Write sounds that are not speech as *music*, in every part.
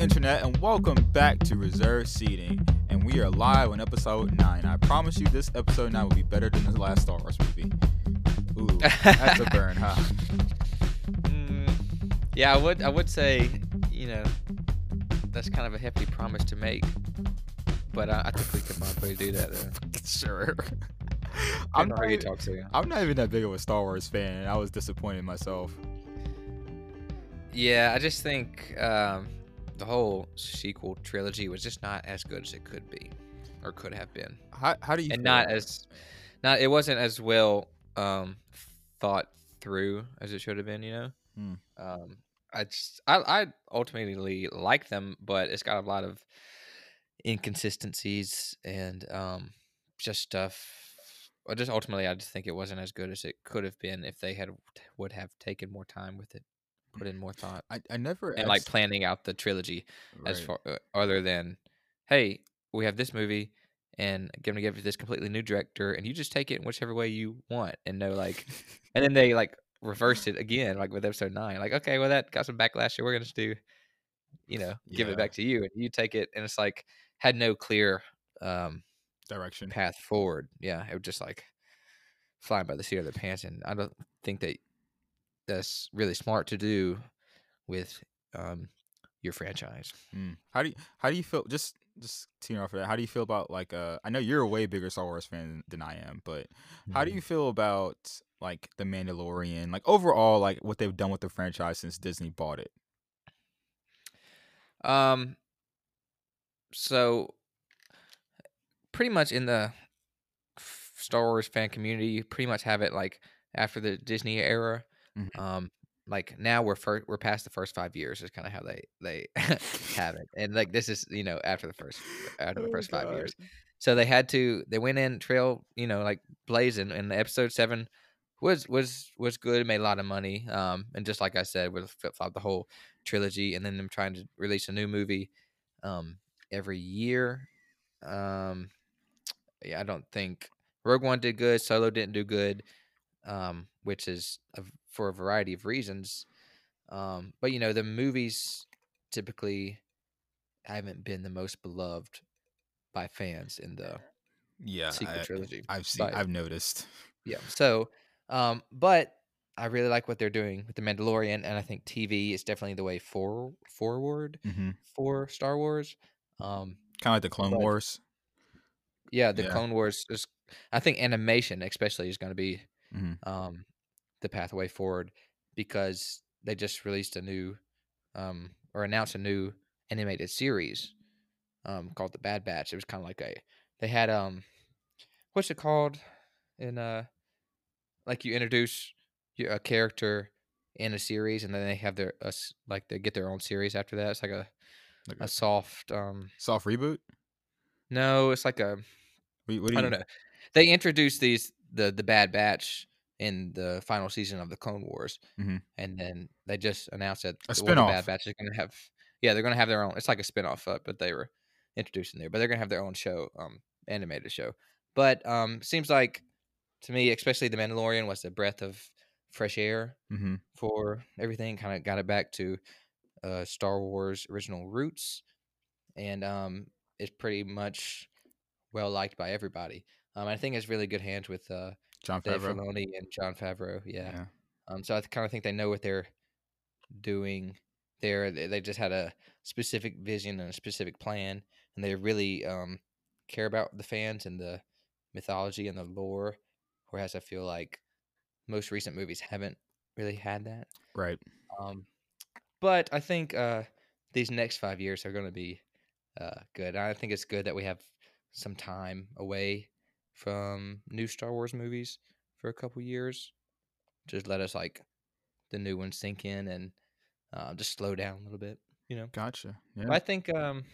Internet, and welcome back to Reserve Seating. And we are live on episode 9. I promise you, this episode 9 will be better than the last Star Wars movie. Ooh, that's a burn, huh? *laughs* Mm, yeah, I would. I would say, you know, that's kind of a hefty promise to make. But I, I think we can probably do that. Though. *laughs* Sure. I'm not, even, talk to you. I'm not even that big of a Star Wars fan, and I was disappointed myself. Yeah, I just think um, the whole sequel trilogy was just not as good as it could be, or could have been, How, how do you and not as, not it wasn't as well um, thought through as it should have been. You know, Hmm. um, I just I, I ultimately like them, but it's got a lot of inconsistencies and um, just stuff. Just ultimately, I just think it wasn't as good as it could have been if they had would have taken more time with it, put in more thought, I, I never and like planning out the trilogy as far uh, other than, hey, we have this movie, and I'm gonna give it this completely new director, and you just take it in whichever way you want, and no like, *laughs* and then they like reversed it again, like with episode nine, like okay, well that got some backlash, so we're gonna just do, you know, give Yeah. it back to you, and you take it, and it's like had no clear um direction. path forward. Yeah, it was just like flying by the seat of their pants, and I don't think that that's really smart to do with um your franchise. Mm. How do you how do you feel? Just just teeing off of that. How do you feel about like uh? I know you're a way bigger Star Wars fan than I am, but how Mm-hmm. do you feel about like the Mandalorian? Like overall, like what they've done with the franchise since Disney bought it. Um. So, pretty much in the Star Wars fan community, you pretty much have it like after the Disney era. Mhm. Um, like now we're fir- we're past the first five years. Is kind of how they they *laughs* have it, and like this is you know after the first after the Oh, first five years. So they had to they went in trail you know like blazing, and episode seven was was was good, made a lot of money. Um, and just like I said, with flip flop the whole trilogy, and then them trying to release a new movie, um, every year. Um, yeah, I don't think Rogue One did good. Solo didn't do good, um, which is a, for a variety of reasons. Um, but you know, the movies typically haven't been the most beloved by fans in the Yeah, sequel I, trilogy. I've seen. But- I've noticed. yeah. So, um, but I really like what they're doing with the Mandalorian, and I think TV is definitely the way for forward Mm-hmm. for Star Wars. Um, Kind of like the Clone But- Wars. yeah, the Yeah. Clone Wars is. I think animation, especially, is going to be Mhm. um, the pathway forward because they just released a new um, or announced a new animated series um, called The Bad Batch. It was kind of like a they had um, what's it called in uh, like you introduce a character in a series and then they have their uh, like they get their own series after that. It's like a Like a a soft um soft reboot. no, it's like a What, do you- what do I don't know. They introduced these the the Bad Batch in the final season of the Clone Wars, Mhm. and then they just announced that A the- spin-off. Bad Batch is going to have yeah they're going to have their own. It's like a spinoff, uh, but they were introduced in there. But they're going to have their own show, um, animated show. But um, seems like to me, especially the Mandalorian, was a breath of fresh air Mm-hmm. for everything. Kind of got it back to uh, Star Wars original roots, and um, it's pretty much well liked by everybody. Um, I think it's really good hands with uh, Jon Dave Favreau. Filoni and Jon Favreau. Yeah. Yeah. Um, so I kind of think they know what they're doing there. They, they just had a specific vision and a specific plan, and they really um, care about the fans and the mythology and the lore. Whereas I feel like most recent movies haven't really had that. Right. Um, but I think uh, these next five years are going to be uh, good. I think it's good that we have some time away from new Star Wars movies for a couple years. Just let us like the new ones sink in and uh, just slow down a little bit, you know. Gotcha. But Yeah. I think um,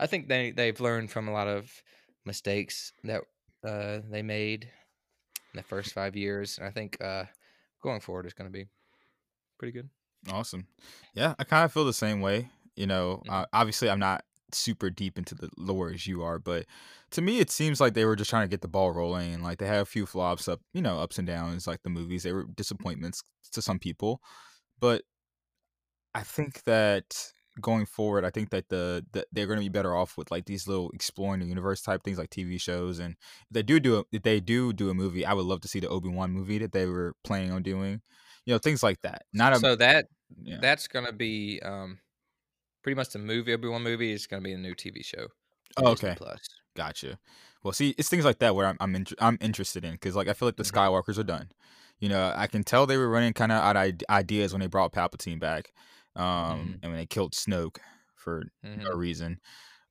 I think they they've learned from a lot of mistakes that uh, they made in the first five years, and I think uh, going forward is going to be pretty good. Awesome. Yeah, I kind of feel the same way. You know, Mhm. uh, obviously, I'm not super deep into the lore as you are, but to me, it seems like they were just trying to get the ball rolling, and like they had a few flops up, you know, ups and downs, like the movies. They were disappointments to some people, but I think that going forward, I think that the, the they're going to be better off with like these little exploring the universe type things like TV shows. And if they do do a, if they do do a movie, I would love to see the Obi Wan movie that they were planning on doing. You know, things like that. Not a so that yeah. that's gonna be um pretty much the movie Obi Wan movie is gonna be a new TV show. Oh, okay. Plus. Gotcha. Well, see, it's things like that where I'm I'm, inter- I'm interested in because like I feel like the Mhm. Skywalkers are done. You know, I can tell they were running kind of out of ideas when they brought Palpatine back, um, Mhm. and when they killed Snoke for no Mhm. reason.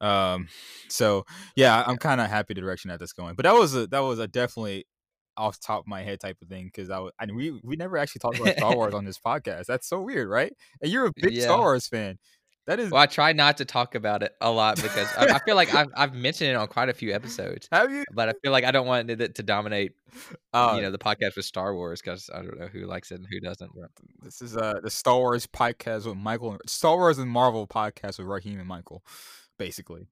Um, so yeah, I'm kind of happy the direction that that's going. But that was a that was a definitely off the top of my head type of thing because I was I, we we never actually talked about Star Wars *laughs* on this podcast. That's so weird, right? And you're a big Star Wars fan. That is Well, I try not to talk about it a lot because I, I feel like I've I've mentioned it on quite a few episodes, *laughs* have you? but I feel like I don't want it to dominate Uh, you know the podcast with Star Wars because I don't know who likes it and who doesn't. This is uh the Star Wars podcast with Michael. Star Wars and Marvel podcast with Raheem and Michael, basically.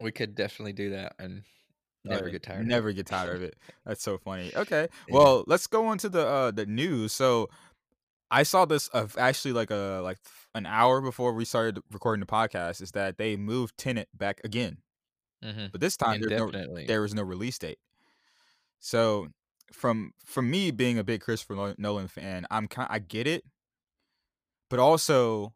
We could definitely do that and never Uh, get tired. of it. Never get tired of it. That's so funny. Okay, *laughs* Yeah. well let's go on to the uh the news. So I saw this of actually like a like an hour before we started recording the podcast. Is that they moved Tenet back again, Mhm. but this time there's no, there was no release date. So from from me being a big Christopher Nolan fan, I'm kind I get it, but also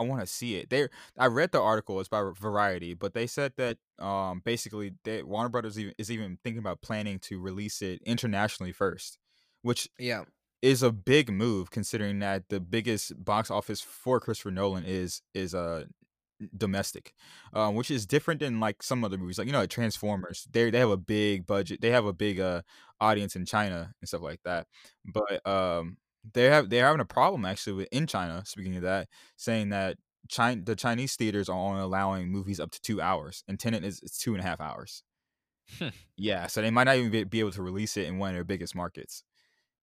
I want to see it. They I read the article. It's by Variety, but they said that um basically they, Warner Brothers even, is even thinking about planning to release it internationally first, which yeah. Is a big move considering that the biggest box office for Christopher Nolan is is uh domestic, um, which is different than like some other movies, like you know, like Transformers. They they have a big budget, they have a big uh audience in China and stuff like that. But um, they have they're having a problem actually with in China. Speaking of that, saying that China the Chinese theaters are only allowing movies up to two hours, and Tenet is it's two and a half hours. *laughs* Yeah, so they might not even be, be able to release it in one of their biggest markets.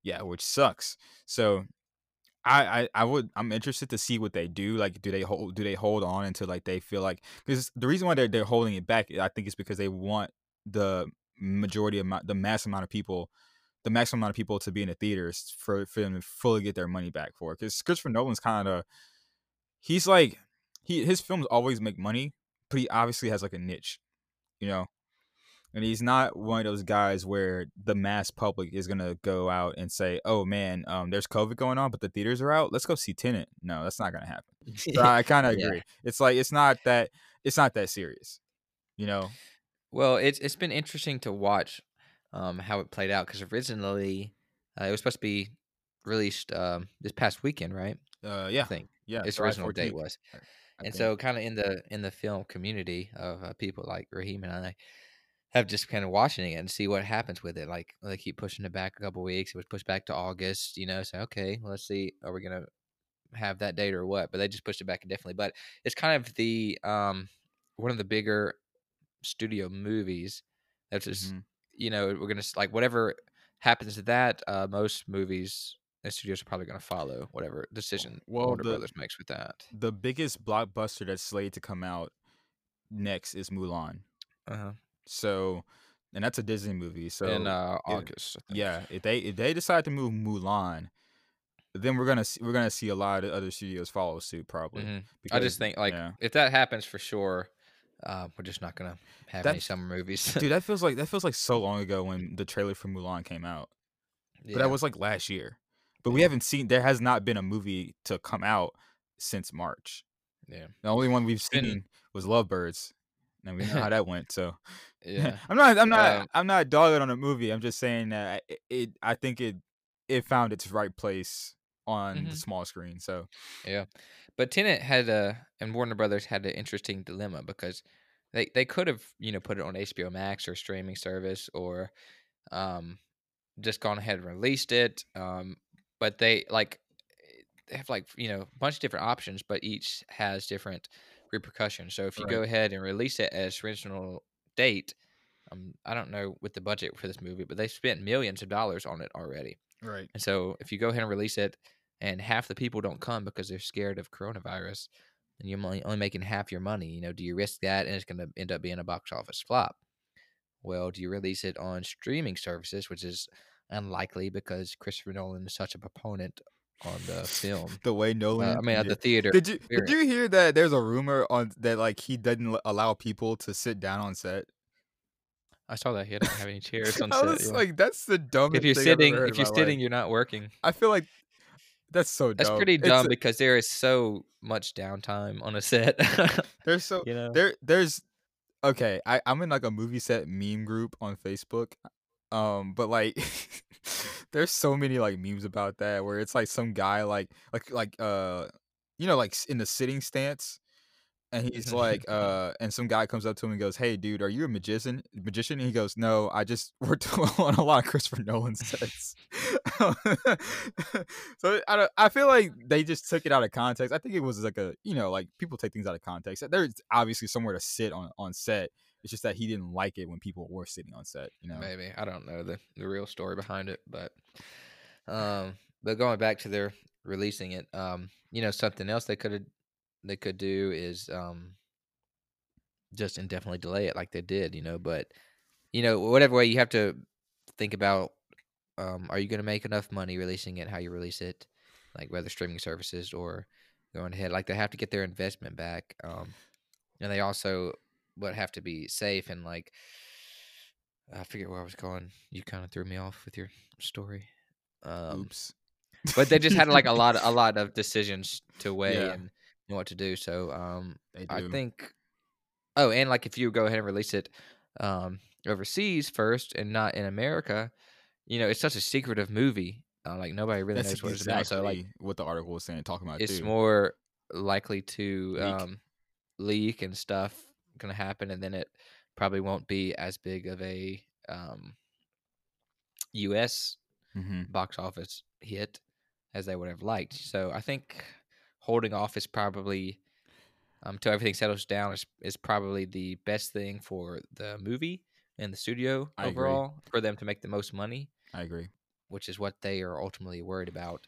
Yeah, which sucks. So I, I I would I'm interested to see what they do. Like, do they hold do they hold on until like they feel like because the reason why they're they're holding it back, I think, is because they want the majority amount, the mass amount of people, the maximum amount of people to be in the theaters for for them to fully get their money back for. Because Christopher Nolan's kind of he's like he his films always make money, but he obviously has like a niche, you know. And he's not one of those guys where the mass public is gonna go out and say, "Oh man, um, there's COVID going on, but the theaters are out. Let's go see Tenet." No, that's not gonna happen. *laughs* So I kind of Yeah. agree. It's like it's not that it's not that serious, you know. Well, it's it's been interesting to watch um, how it played out because originally uh, it was supposed to be released um, this past weekend, right? Uh, I yeah, think yeah. its July original date was. I and think. so kind of in the in the film community of uh, people like Raheem and I have just kind of watching it and see what happens with it. Like they keep pushing it back a couple weeks. It was pushed back to August. You know, so okay, well, let's see, are we gonna have that date or what? But they just pushed it back indefinitely. But it's kind of the um one of the bigger studio movies that's just Mhm. you know we're gonna like whatever happens to that. Uh, most movies and studios are probably gonna follow whatever decision Well, Warner the- Brothers makes with that. the biggest blockbuster that's slated to come out next is Mulan. Uh-huh. So, and that's a Disney movie. So in uh, August. I think. Yeah, if they if they decide to move Mulan, then we're gonna see, we're gonna see a lot of other studios follow suit probably. Mhm. I just think like yeah. if that happens for sure, uh, we're just not gonna have any summer movies. dude, that feels *laughs* like that feels like so long ago when the trailer for Mulan came out. But Yeah. that was like last year. But we haven't seen. There has not been a movie to come out since March. yeah, The only one we've been- seen was Lovebirds, and we know how that went. So *laughs* *laughs* yeah. I'm not. I'm not. Um, I'm not dogging on a movie. I'm just saying that it. it I think it. It found its right place on the Mhm. small screen. So yeah, But Tenet had a and Warner Brothers had an interesting dilemma because they they could have you know put it on HBO Max or streaming service or um just gone ahead and released it. Um, but they like they have like you know a bunch of different options, but each has different repercussions. So if you go ahead and release it as original date, um, I don't know with the budget for this movie, but they spent millions of dollars on it already. right. And so if you go ahead and release it and half the people don't come because they're scared of coronavirus and you're only, only making half your money, you know, do you risk that and it's going to end up being a box office flop? Well, do you release it on streaming services, which is unlikely because Christopher Nolan is such a proponent on the film. the way Nolan. Uh, I mean, at the theater. Did you did you hear that? There's a rumor on that like he doesn't allow people to sit down on set. I saw that he didn't have any *laughs* chairs on I set. was yeah. like, that's the dumbest. if you're sitting, if you're sitting, life. you're not working. I feel like that's so dumb. That's pretty dumb a- because there is so much downtime on a set. *laughs* there's so you know, there there's okay I, i'm in like a movie set meme group on facebook um but like *laughs* there's so many like memes about that where it's like some guy like like like uh you know like in the sitting stance and he's like *laughs* uh and some guy comes up to him and goes hey dude are you a magician magician? And he goes no i just *laughs* worked on a lot of christopher nolan sets. So I, don't, I feel like they just took it out of context. I think it was like a you know like people take things out of context. There's obviously somewhere to sit on on set it's just that he didn't like it when people were sitting on set you know maybe I don't know the the real story behind it, but um, but going back to their releasing it, um, you know, something else they could they could do is um, just indefinitely delay it like they did, you know. But you know, whatever way you have to think about, um, are you going to make enough money releasing it? How you release it, like whether streaming services or going ahead, like they have to get their investment back, um, and they also would have to be safe and like. I forget where I was going. You kind of threw me off with your story. Um, oops but they just had like a lot, a *laughs* lot of decisions to weigh Yeah. and, and what to do. So um, they I think. Oh, and like if you go ahead and release it um, overseas first and not in America, you know, it's such a secretive movie. Uh, like nobody really that's knows what exactly it's about. So like what the article was saying talking about it's too. more likely to Leak. um, leak and stuff gonna happen, and then it probably won't be as big of a um, U.S. hmm box office hit as they would have liked. So I think holding off is probably um, until everything settles down is is probably the best thing for the movie and the studio I agree. overall for them to make the most money, i agree which is what they are ultimately worried about.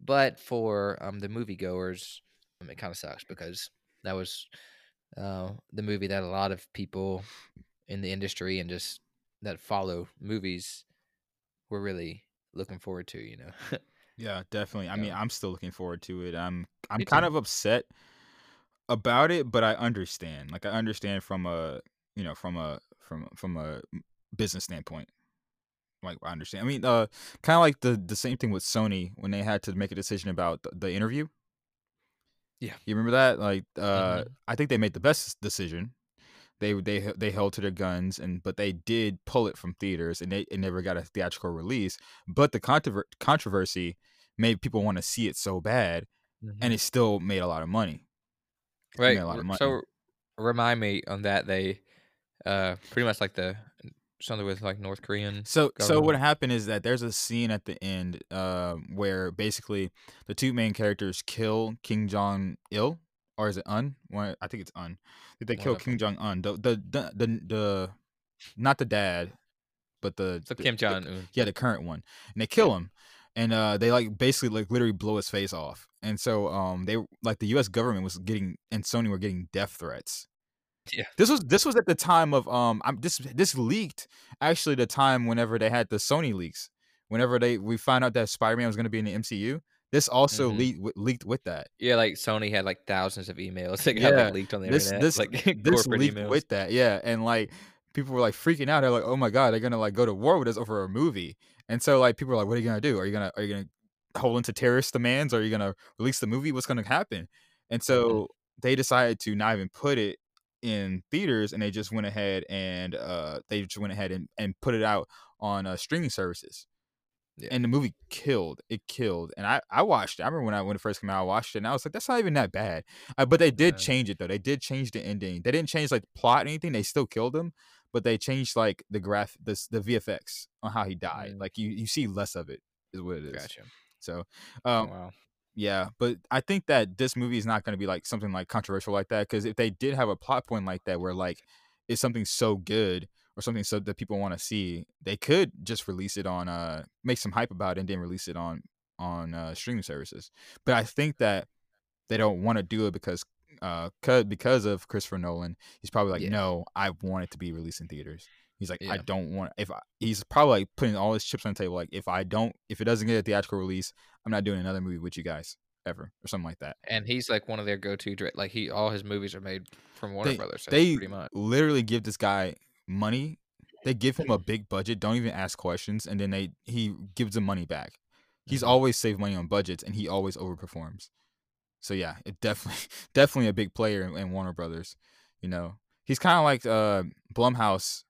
But for um, the moviegoers, um, it kind of sucks because that was uh, the movie that a lot of people in the industry and just that follow movies were really looking forward to. You know. *laughs* Yeah, definitely. I mean, I'm still looking forward to it. I'm I'm Me kind too. of upset about it, but I understand. Like I understand from a, you know, from a from from a business standpoint. Like I understand. I mean, uh kind of like the the same thing with Sony when they had to make a decision about the, the interview. Yeah. You remember that? Like uh Mhm. I think they made the best decision. They they they held to their guns and but they did pull it from theaters and they it never got a theatrical release. But the controver- controversy made people want to see it so bad and it still made a lot of money. Right. made a lot of money. So remind me on that they uh pretty much like the something with like North Korean. So so what happened is that there's a scene at the end uh, where basically the two main characters kill Kim Jong Il or is it Un? I think it's Un. Did They kill King. Jong Un. The, the the the the not the dad, but the So the- Kim Jong Un. yeah, the current one, and they kill him, and uh, they like basically like literally blow his face off, and so um, they like the U.S. government was getting and Sony were getting death threats. Yeah. This was this was at the time of um, I'm this this leaked actually the time whenever they had the Sony leaks, whenever they we found out that Spider Man was going to be in the MCU. This also Mhm. leaked wi- leaked with that. Yeah, like Sony had like thousands of emails *laughs* that got Yeah, like leaked on the This internet. this like *laughs* this leaked emails. with that, yeah, and like people were like freaking out. They're like, "Oh my god, they're gonna like go to war with us over a movie." And so like people are like, "What are you gonna do? Are you gonna are you gonna hold into terrorist demands? Are you gonna release the movie? What's gonna happen?" And so they decided to not even put it in theaters, and they just went ahead and uh they just went ahead and, and put it out on uh, streaming services. Yeah. And the movie killed. It killed, and I, I watched it. I remember when I when it first came out, I watched it, and I was like, "That's not even that bad." Uh, but they did Yeah. change it though. They did change the ending. They didn't change like plot or anything. They still killed him, but they changed like the graph, this the VFX on how he died. Mm. Like you you see less of it is what it is. Gotcha. So, Oh, um, wow. Yeah, but I think that this movie is not going to be like something like controversial like that because if they did have a plot point like that where like it's something so good or something so that people want to see, they could just release it on uh make some hype about it and then release it on on uh, streaming services. But I think that they don't want to do it because uh cause, because of Christopher Nolan. He's probably like, Yeah. no, I want it to be released in theaters. He's like, I don't want if I, he's probably like putting all his chips on the table. Like, if I don't, if it doesn't get a theatrical release, I'm not doing another movie with you guys ever or something like that. And he's like one of their go-to. Like he, all his movies are made from Warner They- Brothers. So they pretty much. literally give this guy money. They give him a big budget, don't even ask questions, and then they he gives them money back. He's Mhm. always saved money on budgets, and he always overperforms. So yeah, it definitely *laughs* definitely a big player in, in Warner Brothers. You know, he's kind of like uh, Blumhouse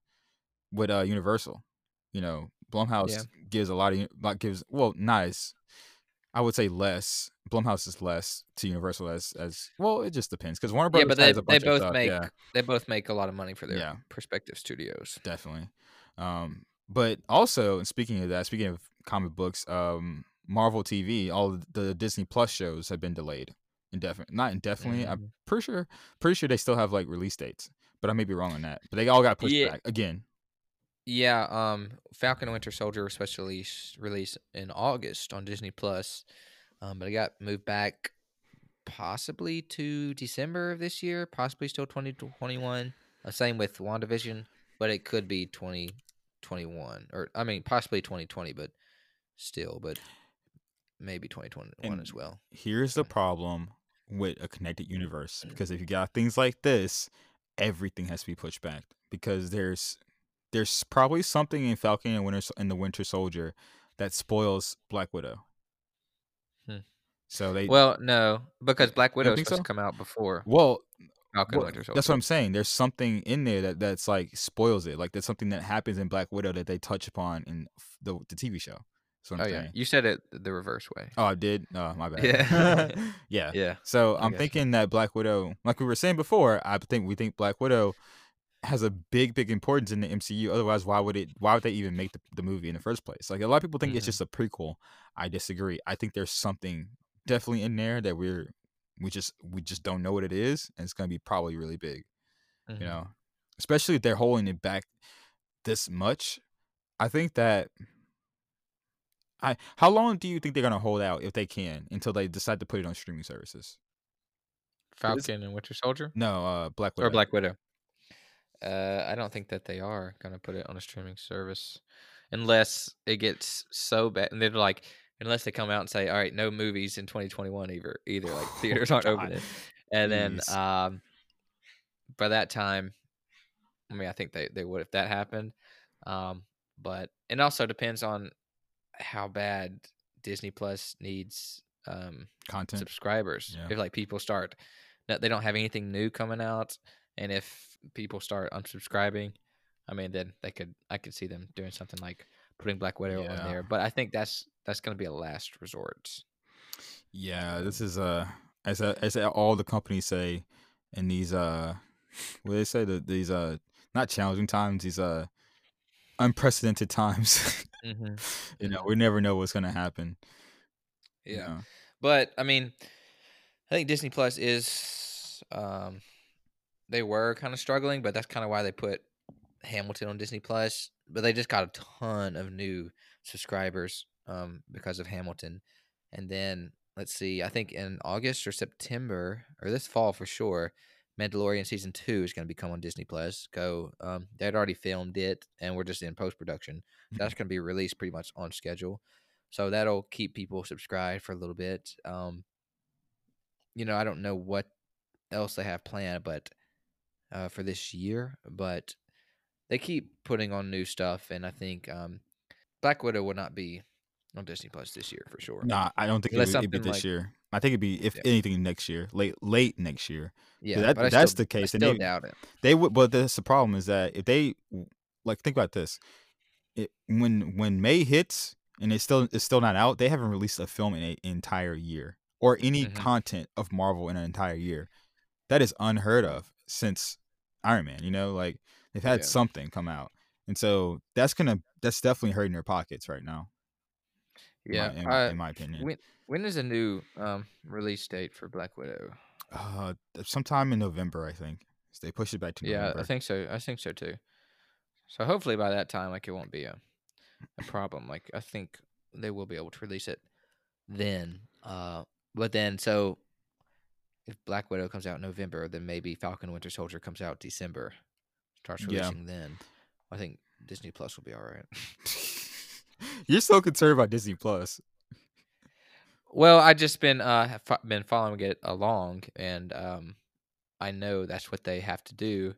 with uh, Universal. You know, Blumhouse Yeah. gives a lot of like gives well nice. I would say less. Blumhouse is less to Universal as as well. It just depends because Warner Yeah, Brothers but they has a they both make yeah. they both make a lot of money for their Yeah. prospective studios. definitely. Um, but also, and speaking of that, speaking of comic books, um, Marvel TV, all the Disney Plus shows have been delayed indefinitely. Not indefinitely. I'm Mhm. pretty sure, pretty sure they still have like release dates, but I may be wrong on that. But they all got pushed Yeah. back again. Yeah, um, Falcon and Winter Soldier was supposed to release release in August on Disney Plus, um, but it got moved back possibly to December of this year, possibly still twenty twenty one. Uh, same with WandaVision, but it could be twenty twenty one, or I mean possibly twenty twenty, but still, but maybe twenty twenty one as well. Here's the problem with a connected universe because if you got things like this, everything has to be pushed back because there's there's probably something in Falcon and Winter and the Winter Soldier that spoils Black Widow. Hmm. So they Well, no, because Black Widow supposed so? to come out before well, Falcon well, and Winter Soldier. that's what I'm saying. There's something in there that that's like spoils it. Like there's something that happens in Black Widow that they touch upon in the the TV show. I'm Oh yeah, you said it the reverse way. Oh, I did. Oh, my bad. Yeah. *laughs* *laughs* yeah. Yeah, So I'm thinking that Black Widow, like we were saying before, I think we think Black Widow has a big, big importance in the MCU. Otherwise, why would it? Why would they even make the, the movie in the first place? Like a lot of people think it's Mhm. just a prequel. I disagree. I think there's something definitely in there that we're we just we just don't know what it is, and it's gonna be probably really big. Mhm. You know, especially if they're holding it back this much. I think that. I, how long do you think they're gonna hold out if they can until they decide to put it on streaming services? Falcon and Winter Soldier. No, uh, Black Widow. or Black Widow. Uh, I don't think that they are gonna put it on a streaming service, unless it gets so bad. And they're like, unless they come out and say, "All right, no movies in 2021 either." Either like *laughs* theaters aren't God. opening, and then um, by that time, I mean, I think they they would if that happened. Um, but it also depends on how bad Disney Plus needs um content. subscribers. Yeah. If like people start, they don't have anything new coming out, and if people start unsubscribing, I mean, then they could I could see them doing something like putting Black Widow Yeah. on there. But I think that's that's going to be a last resort. Yeah, this is uh as a, as all the companies say in these uh *laughs* what they say that these uh not challenging times these uh unprecedented times. *laughs* Mm-hmm. you know, we never know what's gonna happen. you Yeah, know. but I mean, I think Disney Plus is um they were kind of struggling, but that's kind of why they put Hamilton on Disney Plus. But they just got a ton of new subscribers um because of Hamilton. And then let's see, I think in August or September or this fall for sure, Mandalorian season two is going to become on Disney Plus. Go, um, they'd already filmed it, and we're just in post production. That's going to be released pretty much on schedule, so that'll keep people subscribed for a little bit. Um, you know, I don't know what else they have planned, but uh, for this year, but they keep putting on new stuff, and I think um, Black Widow will not be on Disney Plus this year for sure. Nah, I don't think it Unless would it'd be this like- year. I think it'd be if Yeah. anything next year, late late next year. Yeah, that- that's still- the case, I still they- doubt it. They would, but that's the problem is that if they like think about this, it, when when May hits and it's still it's still not out, they haven't released a film in an entire year or any Mhm. content of Marvel in an entire year. That is unheard of since Iron Man. You know, like they've had Yeah. something come out, and so that's gonna that's definitely hurting their pockets right now. in Yeah, my, in, I- in my opinion. When when is a new um, release date for Black Widow? Uh, sometime in November, I think. So they pushed it back to November. Yeah, November. I think so. I think so too. So hopefully by that time, like it won't be a a problem. Like I think they will be able to release it then. Uh, but then so if Black Widow comes out in November, then maybe Falcon Winter Soldier comes out December, starts Yeah. releasing then. I think Disney Plus will be all right. *laughs* You're so concerned about Disney Plus. Well, I just been uh been following it along, and um, I know that's what they have to do.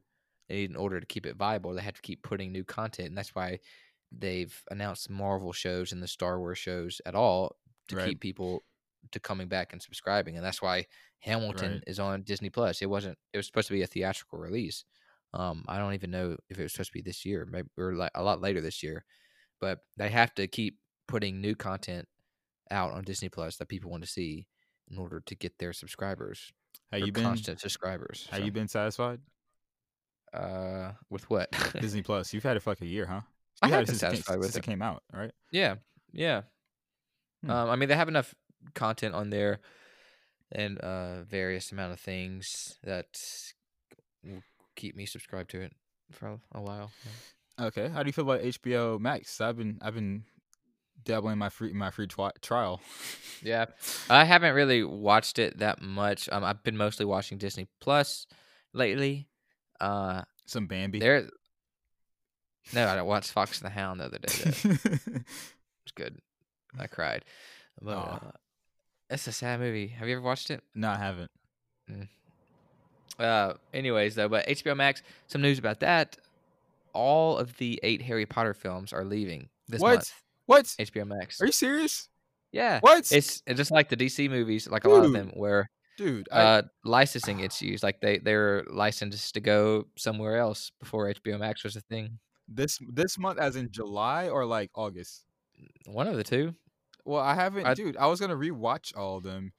They need in order to keep it viable. They have to keep putting new content, and that's why they've announced Marvel shows and the Star Wars shows at all to Right. keep people to coming back and subscribing, and that's why Hamilton Right. is on Disney Plus. It wasn't. It was supposed to be a theatrical release. Um, I don't even know if it was supposed to be this year, maybe or like a lot later this year. But they have to keep putting new content out on Disney Plus that people want to see in order to get their subscribers. Have you been? constant subscribers? Have so, you been satisfied? uh with what? Disney *laughs* Plus. You've had it for like a year, huh? I You have it been since it came- satisfied with since it. it came out, right? Yeah, yeah. Hmm. Um, I mean, they have enough content on there and uh, various amount of things that will keep me subscribed to it for a, while. Okay. How do you feel about HBO Max? I've been I've been dabbling my free my free twi- trial. Yeah, I haven't really watched it that much. Um, I've been mostly watching Disney Plus lately. Uh, Some Bambi. there. No, I watched Fox and the Hound the other day. Though. *laughs* It good. I cried. But uh, it's a sad movie. Have you ever watched it? no, I haven't. Uh, anyways, though, but HBO Max, some news about that. All of the eight Harry Potter films are leaving this What? month. What? HBO Max. Are you serious? yeah, What? it's it's just like the DC movies, like a lot of them, where Dude, I, uh, licensing gets used. Like they they're licensed to go somewhere else before HBO Max was a thing. this this month, as in July or like August. One of the two. Well, I haven't, I- dude. I was gonna rewatch all of them.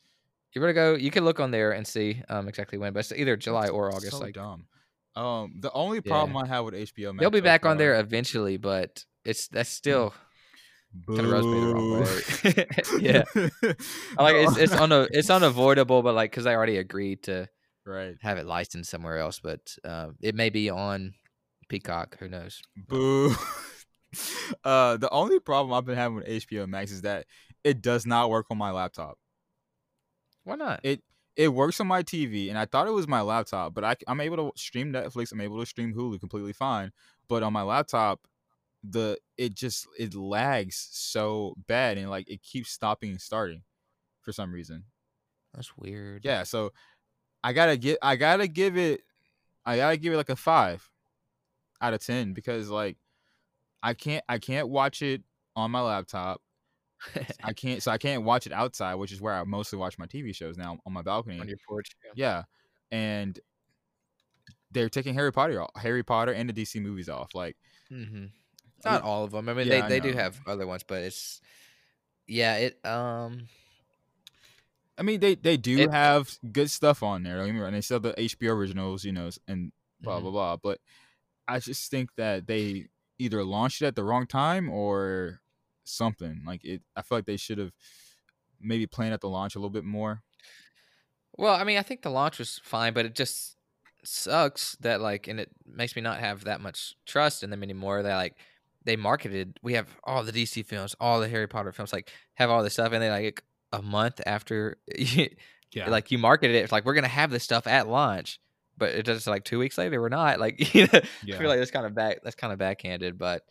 You better go. You can look on there and see um exactly when, but it's either July or August. So like dumb. Um, the only problem I have with HBO Max, they'll be back on there eventually, but it's that's still kind of rubs me the wrong way. *laughs* yeah. I *laughs* like it's it's una, *laughs* it's unavoidable, but like because I already agreed to right. have it licensed somewhere else, but uh, it may be on Peacock. Who knows? Boo. *laughs* uh, the only problem I've been having with HBO Max is that it does not work on my laptop. Why not? It it works on my TV, and I thought it was my laptop, but I, am able to stream Netflix. I'm able to stream Hulu completely fine. But on my laptop, the it just it lags so bad, and like it keeps stopping and starting for some reason. That's weird. Yeah, so I gotta get I gotta give it I gotta give it like a five out of ten because like I can't I can't watch it on my laptop. I *laughs* can't so I can't watch it outside, which is where I mostly watch my TV shows now on my balcony. on your porch. yeah, and they're taking Harry Potter off, Harry Potter and the DC movies off. Like Mm-hmm. Not all of them. I mean, Yeah, I they, they do have other ones, but it's yeah. It um I mean they they do It- have good stuff on there. Don't get me wrong. They still have the HBO originals, you know, and blah mhm. blah blah. But I just think that they either launched it at the wrong time or something. Like it, I feel like they should have maybe planned at the launch a little bit more. Well, I mean, I think the launch was fine, but it just sucks that like, and it makes me not have that much trust in them anymore. That like they marketed, we have all the DC films, all the Harry Potter films, like have all this stuff, and they like a month after, *laughs* Yeah, like you marketed it, it's like we're gonna have this stuff at launch, but it does like two weeks later, we're not. Like, *laughs* you know, I feel like that's kind of back, that's kind of backhanded, but.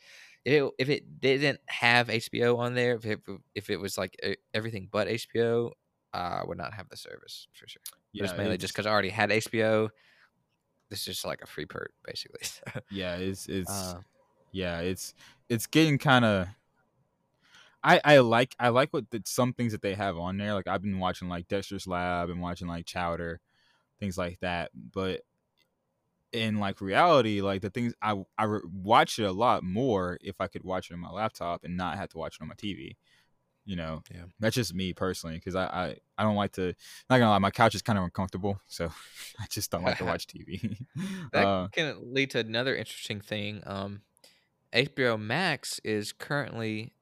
If it, if it didn't have HBO on there, if it, if it was like everything but HBO, I would not have the service for sure. yeah, just mainly just because I already had HBO. This is just like a free perk, basically. *laughs* So, yeah, it's it's uh, yeah, it's it's getting kind of. I I like I like what the, some things that they have on there. Like I've been watching like Dexter's Lab and watching like Chowder, things like that. But in like reality, like the things I I re- watch it a lot more if I could watch it on my laptop and not have to watch it on my TV. You know, Yeah. that's just me personally because I, I I don't like to. Not gonna lie, my couch is kind of uncomfortable, *laughs* so I just don't like to *laughs* watch TV. *laughs* that uh, can lead to another interesting thing. Um, HBO Max is currently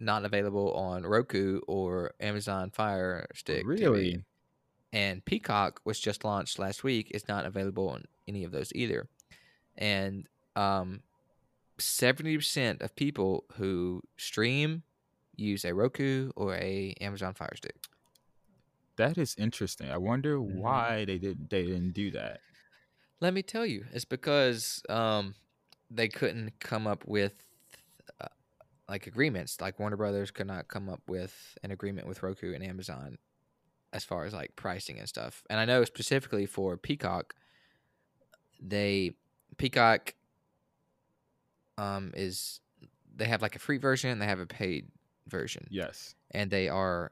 not available on Roku or Amazon Fire Stick. TV. And Peacock was just launched last week. is not available on any of those either. And um, seventy percent of people who stream use a Roku or a Amazon Fire Stick. That is interesting. I wonder Mhm. why they did they didn't do that. Let me tell you, it's because um, they couldn't come up with uh, like agreements. Like Warner Brothers could not come up with an agreement with Roku and Amazon as far as like pricing and stuff. And I know specifically for Peacock, they Peacock um is they have like a free version and they have a paid version. Yes. And they are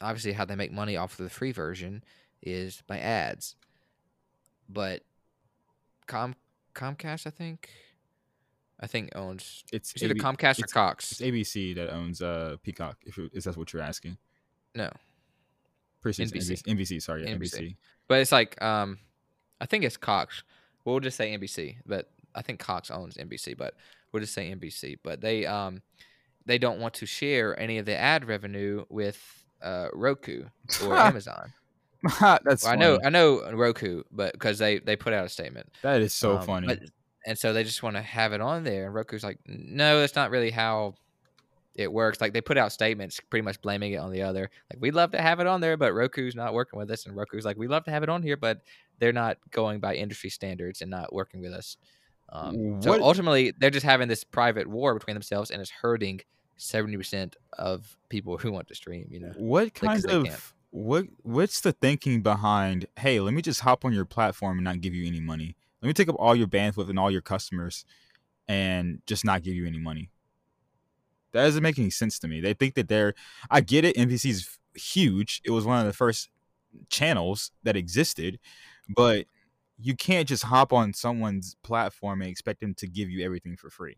obviously how they make money off of the free version is by ads. But Com Comcast, I think, I think owns It's it's either AB Comcast or it's, Cox. it's ABC that owns uh Peacock. If it, is that what you're asking? No, It's NBC. NBC. NBC. Sorry, yeah, NBC. NBC. but it's like um, I think it's Cox. We'll just say NBC, but I think Cox owns NBC, but we'll just say NBC. But they um, they don't want to share any of the ad revenue with uh Roku or *laughs* Amazon. *laughs* That's Well, I know. I know Roku, but because they they put out a statement. That is so Um, funny. But, and so they just want to have it on there. And Roku's like, no, that's not really how it works. Like they put out statements pretty much blaming it on the other. Like, we'd love to have it on there, but Roku's not working with us. And Roku's like, we love to have it on here, but they're not going by industry standards and not working with us. Um, so ultimately, they're just having this private war between themselves and it's hurting 70% of people who want to stream, you know? what kind they of what what's the thinking behind hey let me just hop on your platform and not give you any money let me take up all your bandwidth and all your customers and just not give you any money that doesn't make any sense to me they think that they're i get it nbc's huge it was one of the first channels that existed but you can't just hop on someone's platform and expect them to give you everything for free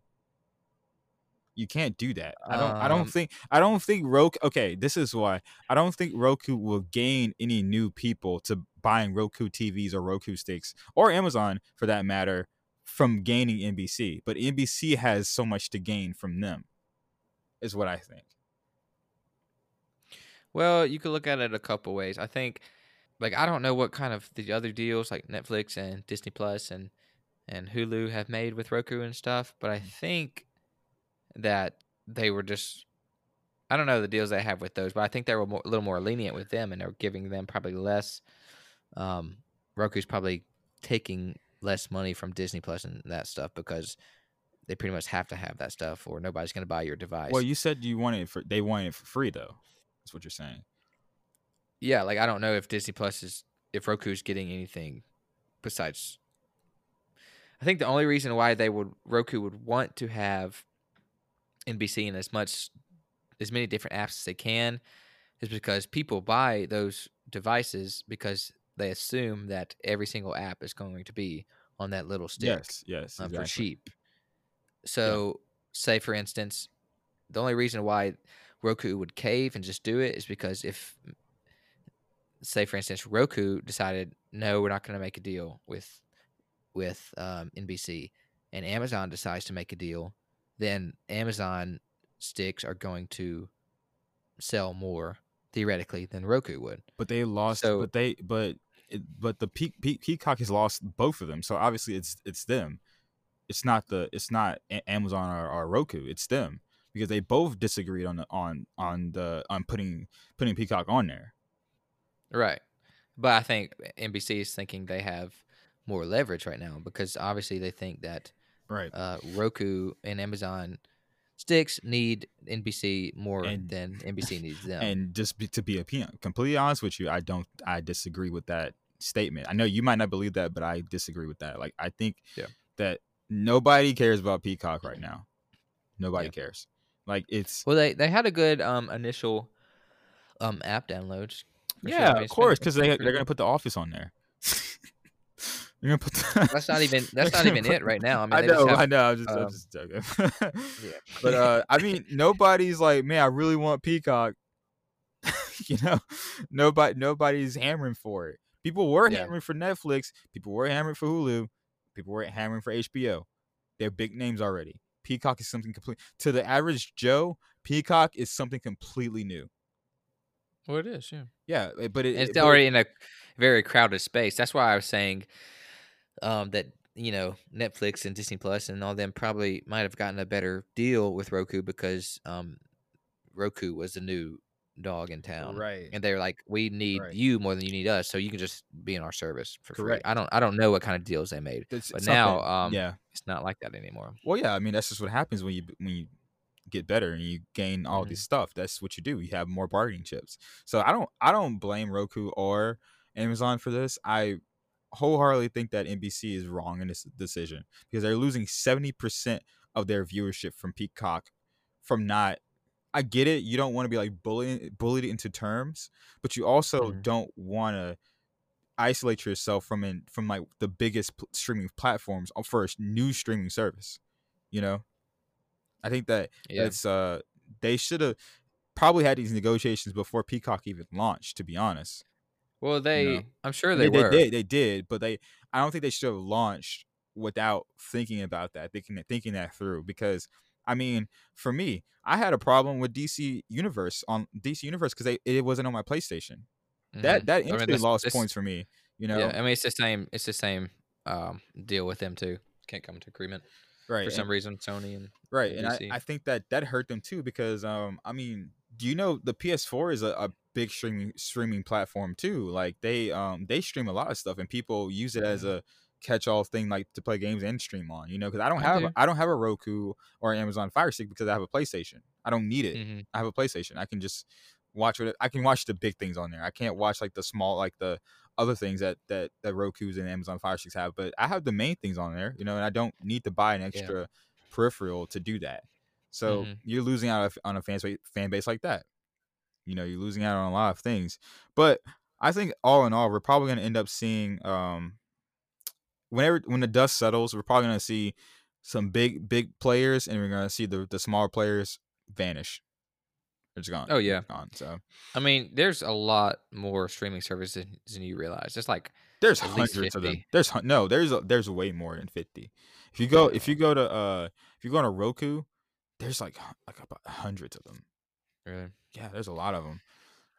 you can't do that. I don't. I Um, don't think. I don't think Roku. Okay, this is why I don't think Roku will gain any new people to buying Roku TVs or Roku sticks or Amazon for that matter from gaining NBC. But NBC has so much to gain from them, is what I think. Well, you could look at it a couple ways. I think, like, I don't know what kind of the other deals like Netflix and Disney Plus and and Hulu have made with Roku and stuff, but I think that they were just. I don't know the deals they have with those, but I think they were more, a little more lenient with them, and they're giving them probably less. Um, Roku's probably taking less money from Disney Plus and that stuff because they pretty much have to have that stuff, or nobody's going to buy your device. Well, you said you wanted it for. They wanted it for free though. That's what you're saying. yeah, like I don't know if Disney Plus is if Roku's getting anything besides. I think the only reason why they would Roku would want to have NBC in as much as many different apps as they can is because people buy those devices because they assume that every single app is going to be on that little stick Yes. Yes. um, exactly. for cheap. So, say for instance, the only reason why Roku would cave and just do it is because if, say for instance, Roku decided no, we're not going to make a deal with with um, NBC, and Amazon decides to make a deal, then Amazon sticks are going to sell more theoretically than Roku would. But they lost. So- but they. But. But the Pe- Pe- Peacock has lost both of them. So obviously it's it's them. It's not the. It's not Amazon or, or Roku. It's them because they both disagreed on the on on the on putting putting Peacock on there. Right. But I think NBC is thinking they have more leverage right now because obviously they think that Right. uh, Roku and Amazon sticks need NBC more And- than NBC *laughs* needs them. And just be, to be a pe- completely honest with you, I don't. I disagree with that statement. I know you might not believe that, but I disagree with that. Like I think Yeah. that nobody cares about Peacock right now. Nobody Yeah. cares. Like it's well, they they had a good um initial um app downloads. for sure. Yeah, of course, because they they're gonna put the Office on there. *laughs* they're gonna put. The, That's not even *laughs* that's not even it right now. I mean, I know, have- I know. I'm just, I'm um, just joking. *laughs* yeah. but uh, I mean, nobody's like, man, I really want Peacock. you know, nobody, nobody's hammering for it. People were Yeah. hammering for Netflix. People were hammering for Hulu. People were hammering for HBO. They're big names already. Peacock is something complete to the average Joe. Peacock is something completely new. well, it is. Yeah. Yeah, eh, but it, it's but it- already in a very crowded space. That's why I was saying um, that you know Netflix and Disney Plus and all them probably might have gotten a better deal with Roku because um, Roku was the new dog in town, Right. and they're like, "We need Right. you more than you need us, so you can just be in our service for Correct. free." I don't I don't know what kind of deals they made, It's but something- now um, yeah. it's not like that anymore. Well, yeah. I mean, that's just what happens when you when you get better and you gain all Mhm. this stuff. That's what you do. You have more bargaining chips. So I don't I don't blame Roku or Amazon for this. I wholeheartedly think that NBC is wrong in this decision because they're losing seventy percent of their viewership from Peacock from not. I get it. You don't want to be like bullied bullied into terms, but you also Mhm. don't want to isolate yourself from in, from like the biggest pl- streaming platforms for a new streaming service. You know, I think that Yeah. it's uh they should have probably had these negotiations before Peacock even launched. To be honest, Well, they know, I'm sure they, they, were. did they did, but they I don't think they should have launched without thinking about that, thinking thinking that through. Because I mean, for me, I had a problem with DC Universe on DC Universe because it wasn't on my PlayStation. That Mhm. that I mean, instantly lost it's- points for me. You know, Yeah, I mean it's the same. It's the same um, deal with them too. Can't come to agreement right? for and- some reason. Sony and right and I, I think that that hurt them too because um i mean do you know the ps4 is a, a big streaming streaming platform too like they um they stream a lot of stuff and people use it as Mhm. a catch-all thing like to play games and stream on you know because i don't I have do. i don't have a roku or amazon fire stick because i have a playstation. I don't need it. Mhm. i have a playstation. I can just watch what i can watch the big things on there. I can't watch like the small like the other things that that that roku's and amazon fire sticks have but i have the main things on there you know and i don't need to buy an extra peripheral to do that. So Mhm. you're losing out on a fan base, fan base like that. You know you're losing out on a lot of things. But i think all in all we're probably going to end up seeing um whenever when the dust settles we're probably going to see some big big players and we're going to see the the smaller players vanish. It's gone. Oh, yeah. gone so. I mean, there's a lot more streaming services than you realize. It's like there's hundreds of them. there's no there's a, there's way more than 50 if you go if you go to uh if you go to roku there's like like about hundreds of them. Really, yeah there's a lot of them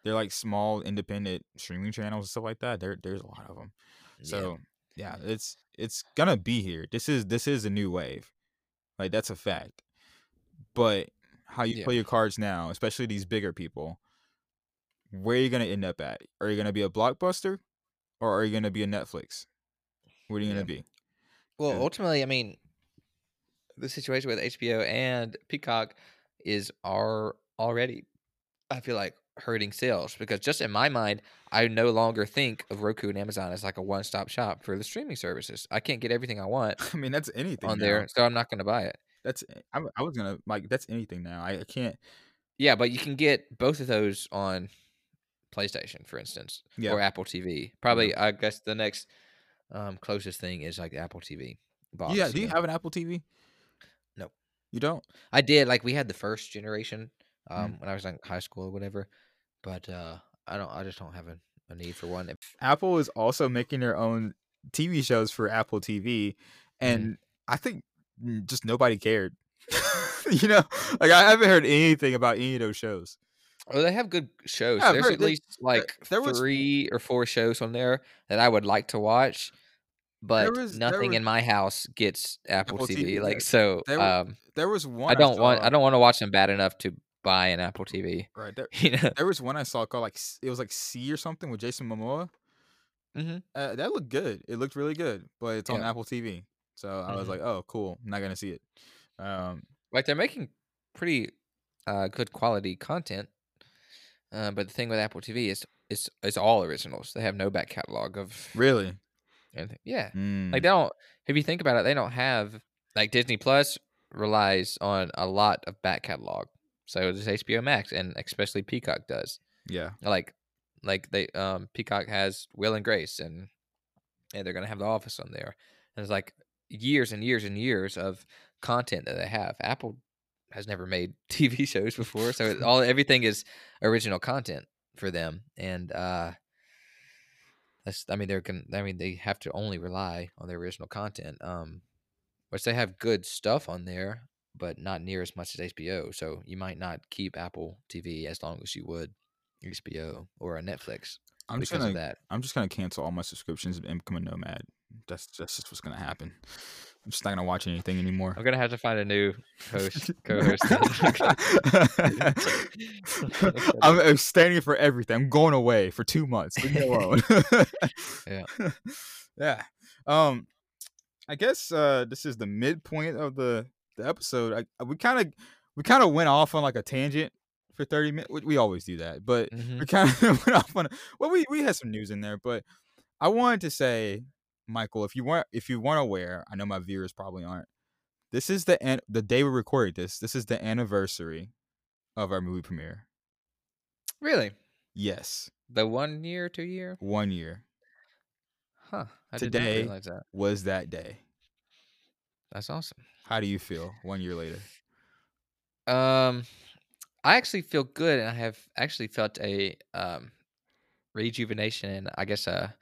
they're like small independent streaming channels and stuff like that. There there's a lot of them yeah. so yeah, it's it's gonna be here. This is this is a new wave, like that's a fact. But how you Yeah. play your cards now, especially these bigger people, where are you gonna end up at? Are you gonna be a blockbuster, or are you gonna be a Netflix? What are you Yeah. gonna be? Well, And- ultimately, I mean, the situation with HBO and Peacock is are already, I feel like, hurting sales because just in my mind, I no longer think of Roku and Amazon as like a one stop shop for the streaming services. I can't get everything I want *laughs* I mean, that's anything on now. there, so I'm not going to buy it. That's I, I was gonna like that's anything now. I, I can't. Yeah, but you can get both of those on PlayStation, for instance, Yeah. or Apple TV. Probably, I guess the next um, closest thing is like Apple TV box. yeah. Do you you know? have an Apple TV? No. You don't. I did like we had the first generation Mm. um when I was in high school or whatever, but uh I don't I just don't have a, a need for one. Apple is also making their own TV shows for Apple TV, and I think mm, just nobody cared. *laughs* you know, like I haven't heard anything about any of those shows. oh, they have good shows. Yeah, There's very- at they- least like there three or four shows on there that I would like to watch, but was- nothing was- in my house gets Apple, Apple TV. TV, Like so, There um, There was one I don't want I don't want to watch them bad enough to buy an Apple TV. Right there, *laughs* You know, there was one I saw called like it was like See or something with Jason Momoa. hmm Uh, that looked good. It looked really good, but it's on Apple TV. So I was Mhm. like, oh, cool. I'm not gonna see it. Um, like they're making pretty uh, good quality content. Uh, but the thing with Apple TV is it's it's all originals. They have no back catalog of really? anything. Yeah, Mm. like they don't. If you think about it, they don't have like Disney Plus relies on a lot of back catalog. So does HBO Max, and especially Peacock does. yeah. Like, like they um Peacock has Will and Grace, and and they're gonna have The Office on there. And it's like years and years and years of content that they have. Apple has never made *laughs* TV shows before, so it- all everything is original content for them. And uh that's I mean they're con- I mean they have to only rely on their original content. Um which they have good stuff on there, but not near as much as HBO. So you might not keep Apple TV as long as you would HBO or a Netflix I'm just gonna of that. I'm just gonna cancel all my subscriptions and become a nomad. That's that's just what's gonna happen. I'm just not gonna watch anything anymore. I'm gonna have to find a new host, *laughs* co-host. *laughs* I'm abstaining for everything. I'm going away for two months. Leave me alone. *laughs* Yeah. yeah. Um, I guess uh this is the midpoint of the the episode. I we kind of we kind of went off on like a tangent for 30 minutes. We, we always do that, but *laughs* Mhm. we kind of *laughs* went off on. A, well, we we had some news in there, but I wanted to say, Michael, if you weren't if you weren't aware, I know my viewers probably aren't. This is the an- the day we recorded this. This is the anniversary of our movie premiere. Really? Yes, The one year, two year? one year Huh. I Today- did not realize that. was that day. That's awesome. How do you feel one year later? Um, I actually feel good, and I have actually felt a um rejuvenation and I guess a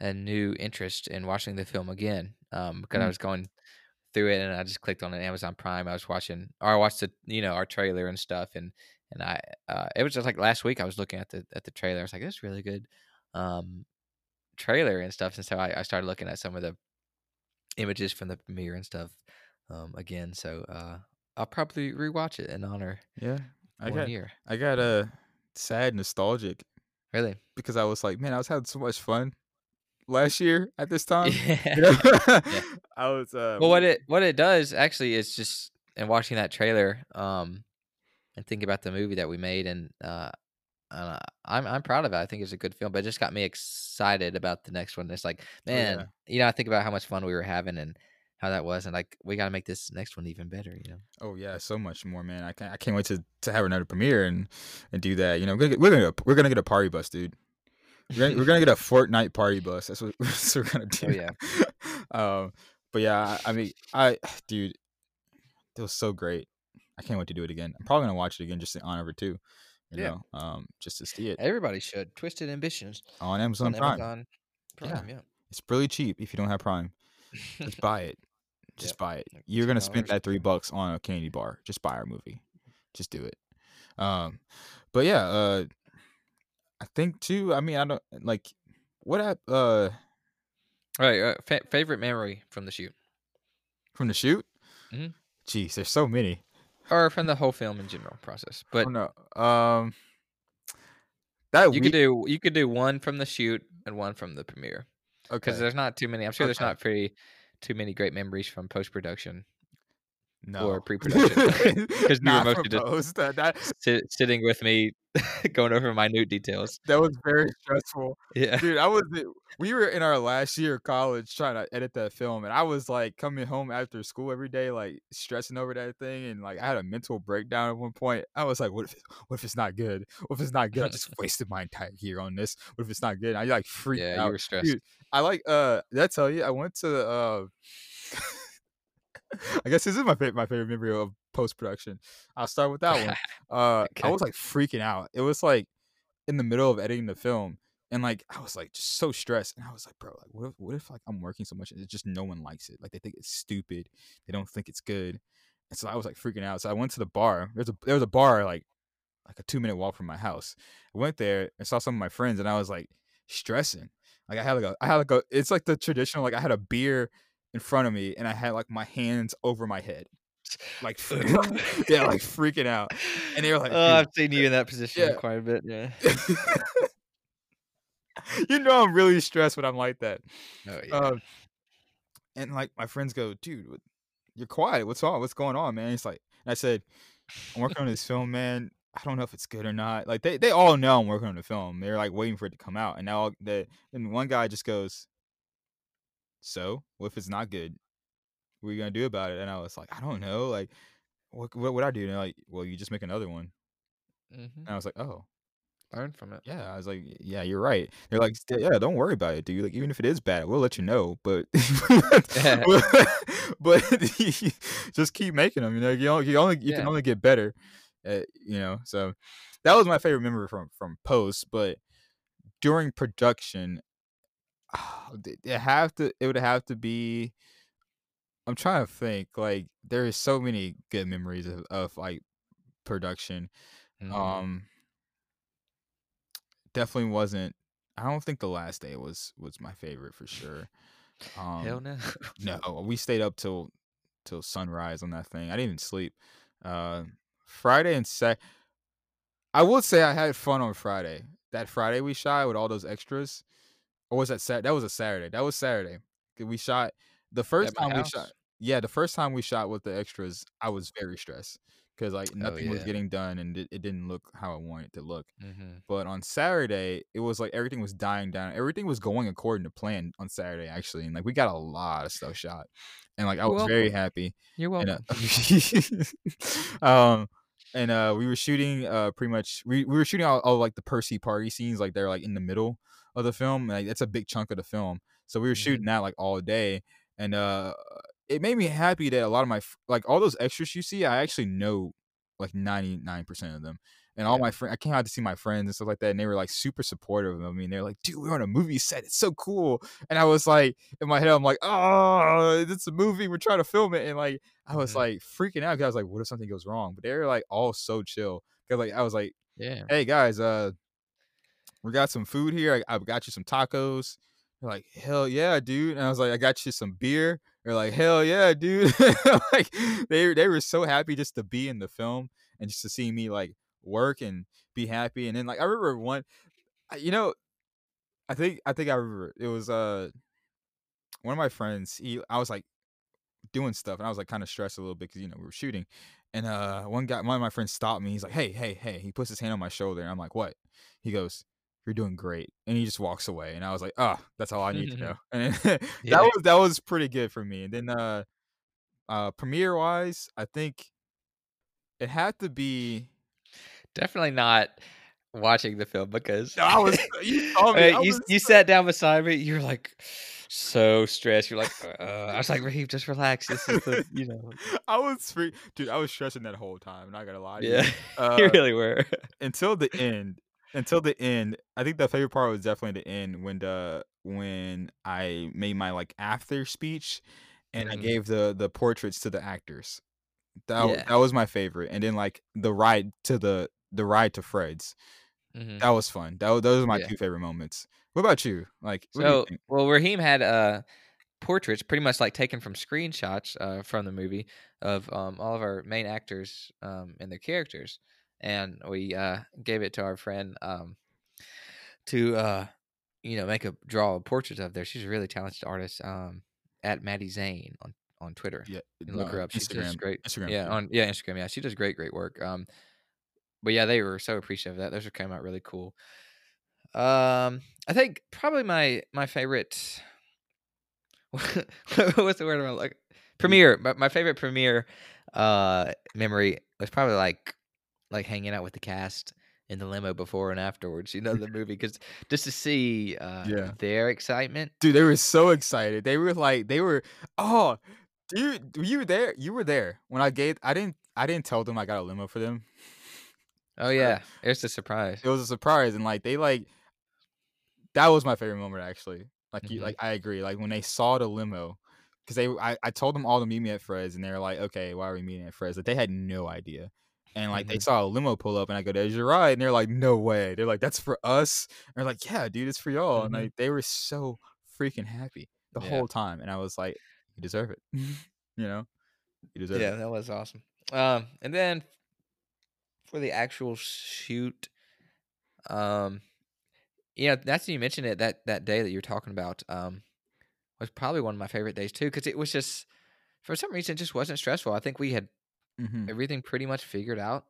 a new interest in watching the film again. Um, because I Mm. was going through it, and I just clicked on it, Amazon Prime. I was watching, or I watched the you know our trailer and stuff, and and I uh, it was just like last week I was looking at the at the trailer. I was like, this is really good. Um, trailer and stuff, and so I, I started looking at some of the images from the premiere and stuff um again. So uh, I'll probably rewatch it in honor Yeah, I one got year. I got a uh, sad nostalgic Really? because I was like, man, I was having so much fun last year at this *laughs* time. Yeah. You know? *laughs* *laughs* I was. Uh, Well, what it what it does actually is just and watching that trailer, um, and thinking about the movie that we made, and uh, uh, I'm I'm proud of it. I think it's a good film, but it just got me excited about the next one. It's like, Oh, yeah. man, you know, I think about how much fun we were having and how that was, and like we got to make this next one even better. You know? Oh yeah, so much more, man. I can't. I can't wait to, to have another premiere and and do that. You know, we're gonna get, we're gonna we're gonna get a party bus, dude. We're gonna, we're gonna get a *laughs* Fortnite party bus. That's what, *laughs* that's what we're gonna do. Oh, yeah. *laughs* um, but yeah, I, mean, I *sighs* dude, it was so great. I can't wait to do it again. I'm probably gonna watch it again just in honor of it too. You Yeah. know, um, just to see it Everybody should. Twisted Ambitions on Amazon on Prime. Amazon Prime. Yeah. It's really cheap if you don't have Prime. Just buy it. Just Yep, buy it. like You're gonna spend that three bucks on a candy bar. Just buy our movie. Just do it. Um, but yeah, uh, I think too. I mean, I don't like what I uh All right. Uh, fa- favorite memory from the shoot, from the shoot. Mhm. Jeez, there's so many. or from the whole film in general process, but no. Um, that you could do you could do one from the shoot and one from the premiere Okay. because there's not too many. I'm sure there's not very too many great memories from post production. No or pre-production. *laughs* 'Cause you *laughs* were Not mostly just- proposed. That, that Sit, sitting with me, *laughs* going over minute details. that was very stressful. Yeah, dude i was we were in our last year of college trying to edit that film and i was like coming home after school every day like stressing over that thing and like i had a mental breakdown at one point i was like what if what if it's not good what if it's not good i just wasted my entire year on this what if it's not good i like freaked yeah, out you were stressed. Dude, i like uh did i tell you i went to uh I guess this is my favorite my favorite memory of post production. I'll start with that one. *laughs* Uh, Okay. I was like freaking out. It was like in the middle of editing the film, and like I was like just so stressed. And I was like, bro, like what if what if like I'm working so much and it's just no one likes it? Like they think it's stupid. They don't think it's good. And so I was like freaking out. So I went to the bar. There's a there was a bar like like a two minute walk from my house. I went there and saw some of my friends, and I was like stressing. Like I had like a I had like a it's like the traditional like I had a beer in front of me and I had like my hands over my head. *laughs* Like *laughs* *laughs* yeah, like freaking out. And they were like, oh, I've seen you in that position Yeah. quite a bit. Yeah. you know I'm really stressed when I'm like that. Oh yeah. Um, and like my friends go, dude, you're quiet. What's wrong? What's going on, man? He's like, and I said, I'm working on this film, man. I don't know if it's good or not. Like they, they all know I'm working on the film. They're like waiting for it to come out, and now the and one guy just goes, so what if it's not good? What are you gonna do about it? And I was like, I don't know. Like, what what would I do? And they're like, well, you just make another one. hmm And I was like, oh. Learn from it. Yeah, I was like, yeah, you're right. They're like, yeah, don't worry about it, dude. Like, even if it is bad, we'll let you know. But, *laughs* *laughs* but *laughs* just keep making them. You know, you only, you only you can only get better. At, you know, so that was my favorite memory from from post. But during production, it it have to it would have to be. I'm trying to think. Like, there is so many good memories of, of like production Mhm. um definitely wasn't i don't think the last day was was my favorite for sure Um, Hell no. no, we stayed up till till sunrise on that thing. I didn't even sleep. Uh, Friday and Sat. I would say I had fun on Friday. That Friday we shot with all those extras. Or was that Sat? That was a Saturday. That was Saturday. We shot the first time we shot. Yeah, the first time we shot with the extras, I was very stressed because like nothing was yeah. getting done and it, it didn't look how I wanted it to look. hmm But on Saturday, it was like everything was dying down. Everything was going according to plan on Saturday, actually, and like we got a lot of stuff shot, and like I You're was very happy. You're And welcome. uh, *laughs* um, and uh, we were shooting uh pretty much we, we were shooting all, all like the Percy party scenes, like they're like in the middle of the film. Like that's a big chunk of the film, so we were Mhm. shooting that like all day, and uh, it made me happy that a lot of my like all those extras you see, I actually know like ninety nine percent of them. And all Yeah. my friends, I came out to see my friends and stuff like that, and they were like super supportive of me. And they're like, "Dude, we're on a movie set. It's so cool." And I was like, in my head, I'm like, "Oh, it's a movie. We're trying to film it." And like, I was Mhm. like freaking out because I was like, "What if something goes wrong?" But they were like all so chill. Cause like I was like, Yeah. "Hey guys, uh, we got some food here. I, I got you some tacos." They're like, "Hell yeah, dude!" And I was like, "I got you some beer." They're like, "Hell yeah, dude!" *laughs* like they they were so happy just to be in the film and just to see me like work and be happy. And then like I remember one, you know, I think I think I remember it was uh one of my friends. He I was like doing stuff and I was like kind of stressed a little bit because you know we were shooting. And uh one guy, one of my friends stopped me. He's like, "Hey, hey, hey!" He puts his hand on my shoulder, and I'm like, "What?" He goes, "You're doing great," and he just walks away. And I was like, "Ah, that's all I need to know." *laughs* *laughs* And then Yeah. that was that was pretty good for me. And then uh uh premiere wise, I think it had to be. Definitely not watching the film because I was- *laughs* you saw me, Uh, I you was you sat down beside me. You're like so stressed. You're like, uh, I was like, Raheem, just relax. This is the you know. I was free, dude. I was stressing that whole time. And not gonna lie. to you. Yeah, Uh, you really were. until the end until the end i think the favorite part was definitely the end when the when i made my like after speech and i Mhm. gave the the portraits to the actors that, Yeah. that was my favorite and then like the ride to the the ride to fred's Mhm. that was fun that those are my Yeah. two favorite moments what about you like do you So, well, Raheem had uh portraits, pretty much like taken from screenshots uh, from the movie of um, all of our main actors um, and their characters, and we uh, gave it to our friend um, to uh, you know make a draw of portraits of there. She's a really talented artist. Um, at Maddie Zane on on Twitter. yeah And look her uh, up. She does great. instagram Yeah, on yeah Instagram. Yeah, she does great, great work. Um, but yeah, they were so appreciative of that. Those came out really cool. Um, I think probably my my favorite. *laughs* what's the word I'm like? Premiere. My, my favorite premiere uh memory was probably like like hanging out with the cast in the limo before and afterwards. You know the *laughs* movie because just to see uh Yeah. their excitement. dude they were so excited they were like they were oh dude you were there you were there when i gave i didn't i didn't tell them i got a limo for them Oh *laughs* yeah, it was a surprise. it was a surprise and like they like that was my favorite moment actually like you Mhm. like i agree like when they saw the limo because they I, I told them all to meet me at fred's and they were like okay why are we meeting at fred's like they had no idea and like they Mhm. saw a limo pull up and i go there's your ride and they're like no way they're like that's for us and they're like yeah dude it's for y'all and Mhm. like they were so freaking happy the Yeah. whole time and i was like you deserve it *laughs* you know you deserve Yeah, it that was awesome. Um, and then for the actual shoot, um, you know, that's you mentioned it that that day that you're talking about. Um, was probably one of my favorite days too because it was just for some reason it just wasn't stressful. I think we had Mhm. everything pretty much figured out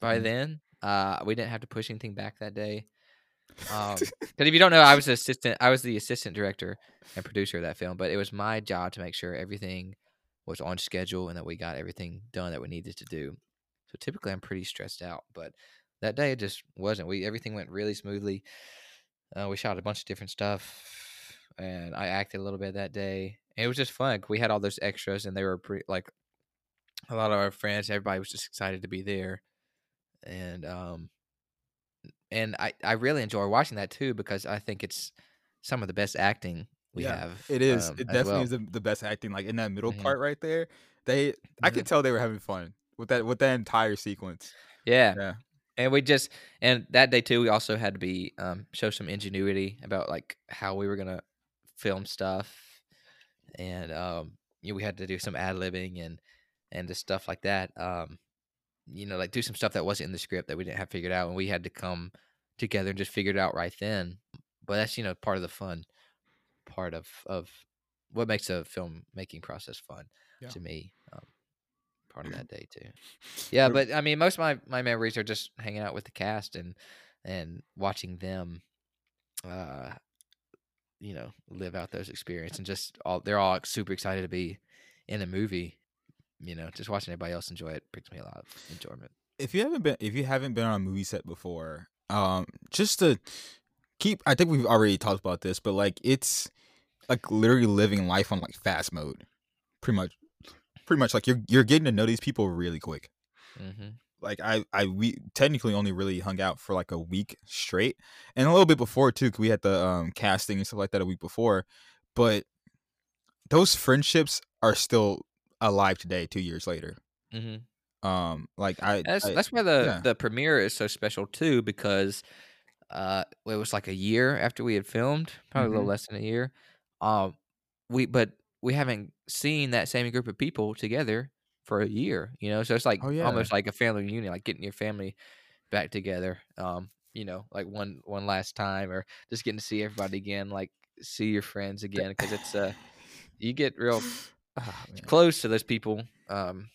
by Mhm. then. Uh, we didn't have to push anything back that day. Um, *laughs* because if you don't know, I was the assistant. I was the assistant director and producer of that film, but it was my job to make sure everything was on schedule and that we got everything done that we needed to do. So typically, I'm pretty stressed out, but that day it just wasn't. We everything went really smoothly. Uh, we shot a bunch of different stuff, and I acted a little bit that day. And it was just fun. We had all those extras, and they were pretty like a lot of our friends. Everybody was just excited to be there, and um, and I I really enjoy watching that too because I think it's some of the best acting we Yeah, have. It is. um, it definitely well. is the, the best acting. Like in that middle Mhm. part right there, they I could tell they were having fun with that with that entire sequence. Yeah. Yeah. And we just and that day too, we also had to be um show some ingenuity about like how we were gonna film stuff. and um, you know, we had to do some ad libbing and and just stuff like that. Um, you know, like do some stuff that wasn't in the script that we didn't have figured out, and we had to come together and just figure it out right then. But that's you know part of the fun, part of of what makes a film making process fun Yeah. to me. Um, part of that *clears throat* day too. Yeah, but I mean, most of my my memories are just hanging out with the cast and and watching them, uh, you know, live out those experiences and just all they're all super excited to be in a movie. You know, just watching everybody else enjoy it brings me a lot of enjoyment. if you haven't been if you haven't been on a movie set before, um, just to keep I think we've already talked about this, but like it's like literally living life on like fast mode. Pretty much pretty much like you're you're getting to know these people really quick. Mm-hmm. Like I I we technically only really hung out for like a week straight. And a little bit before too. Cause we had the um casting and stuff like that a week before. But those friendships are still alive today, two years later. hmm Um like I, That's I that's why the yeah. the premiere is so special too because uh it was like a year after we had filmed, probably a little Mhm. less than a year. Um, we but we haven't seen that same group of people together for a year, you know. So it's like Oh, yeah. almost like a family reunion, like getting your family back together. Um, you know, like one one last time, or just getting to see everybody again, like see your friends again, because it's uh you get real *sighs* Man. close to those people um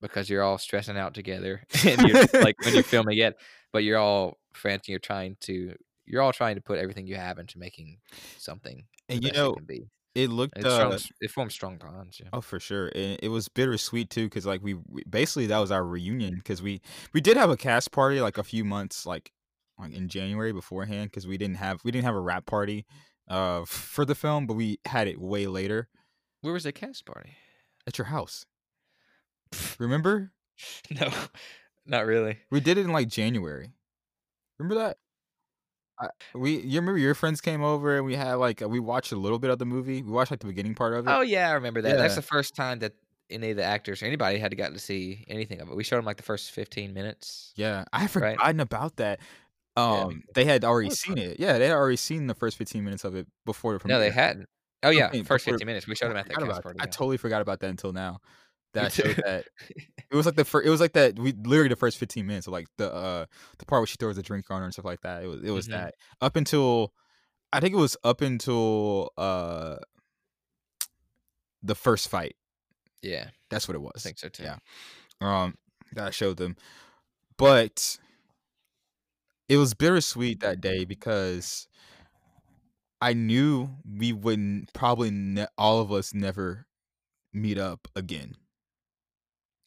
because you're all stressing out together *laughs* and you're like when you're filming it but you're all and you're trying to you're all trying to put everything you have into making something And you it know, be it looked it, uh, strong, it forms strong bonds yeah. Oh, for sure, and it was bittersweet too, because like we, we basically that was our reunion, because we we did have a cast party like a few months like like in January beforehand, because we didn't have we didn't have a wrap party uh for the film, but we had it way later where was the cast party at your house. *laughs* Remember, no not really we did it in like January. Remember that? I, we you remember your friends came over and we had like we watched a little bit of the movie. We watched like the beginning part of it. oh yeah i remember that that's the first time that any of the actors or anybody had gotten to see anything of it we showed them like the first 15 minutes Yeah, I had Right. forgotten about that. Yeah, Um, they had already was seen it. Yeah, they had already seen the first fifteen minutes of it before the premiere. no they hadn't oh yeah Okay, first 15 minutes we showed them I at that forgot cast party I yeah. totally forgot about that until now. That showed that *laughs* it was like the first. It was like that. We literally the first fifteen minutes of like the uh the part where she throws the drink on her and stuff like that. It was it was Mhm. that up until I think it was up until uh the first fight. yeah That's what it was. i think so too Yeah. Um, that I showed them, but it was bittersweet that day because I knew we wouldn't probably ne- all of us never meet up again.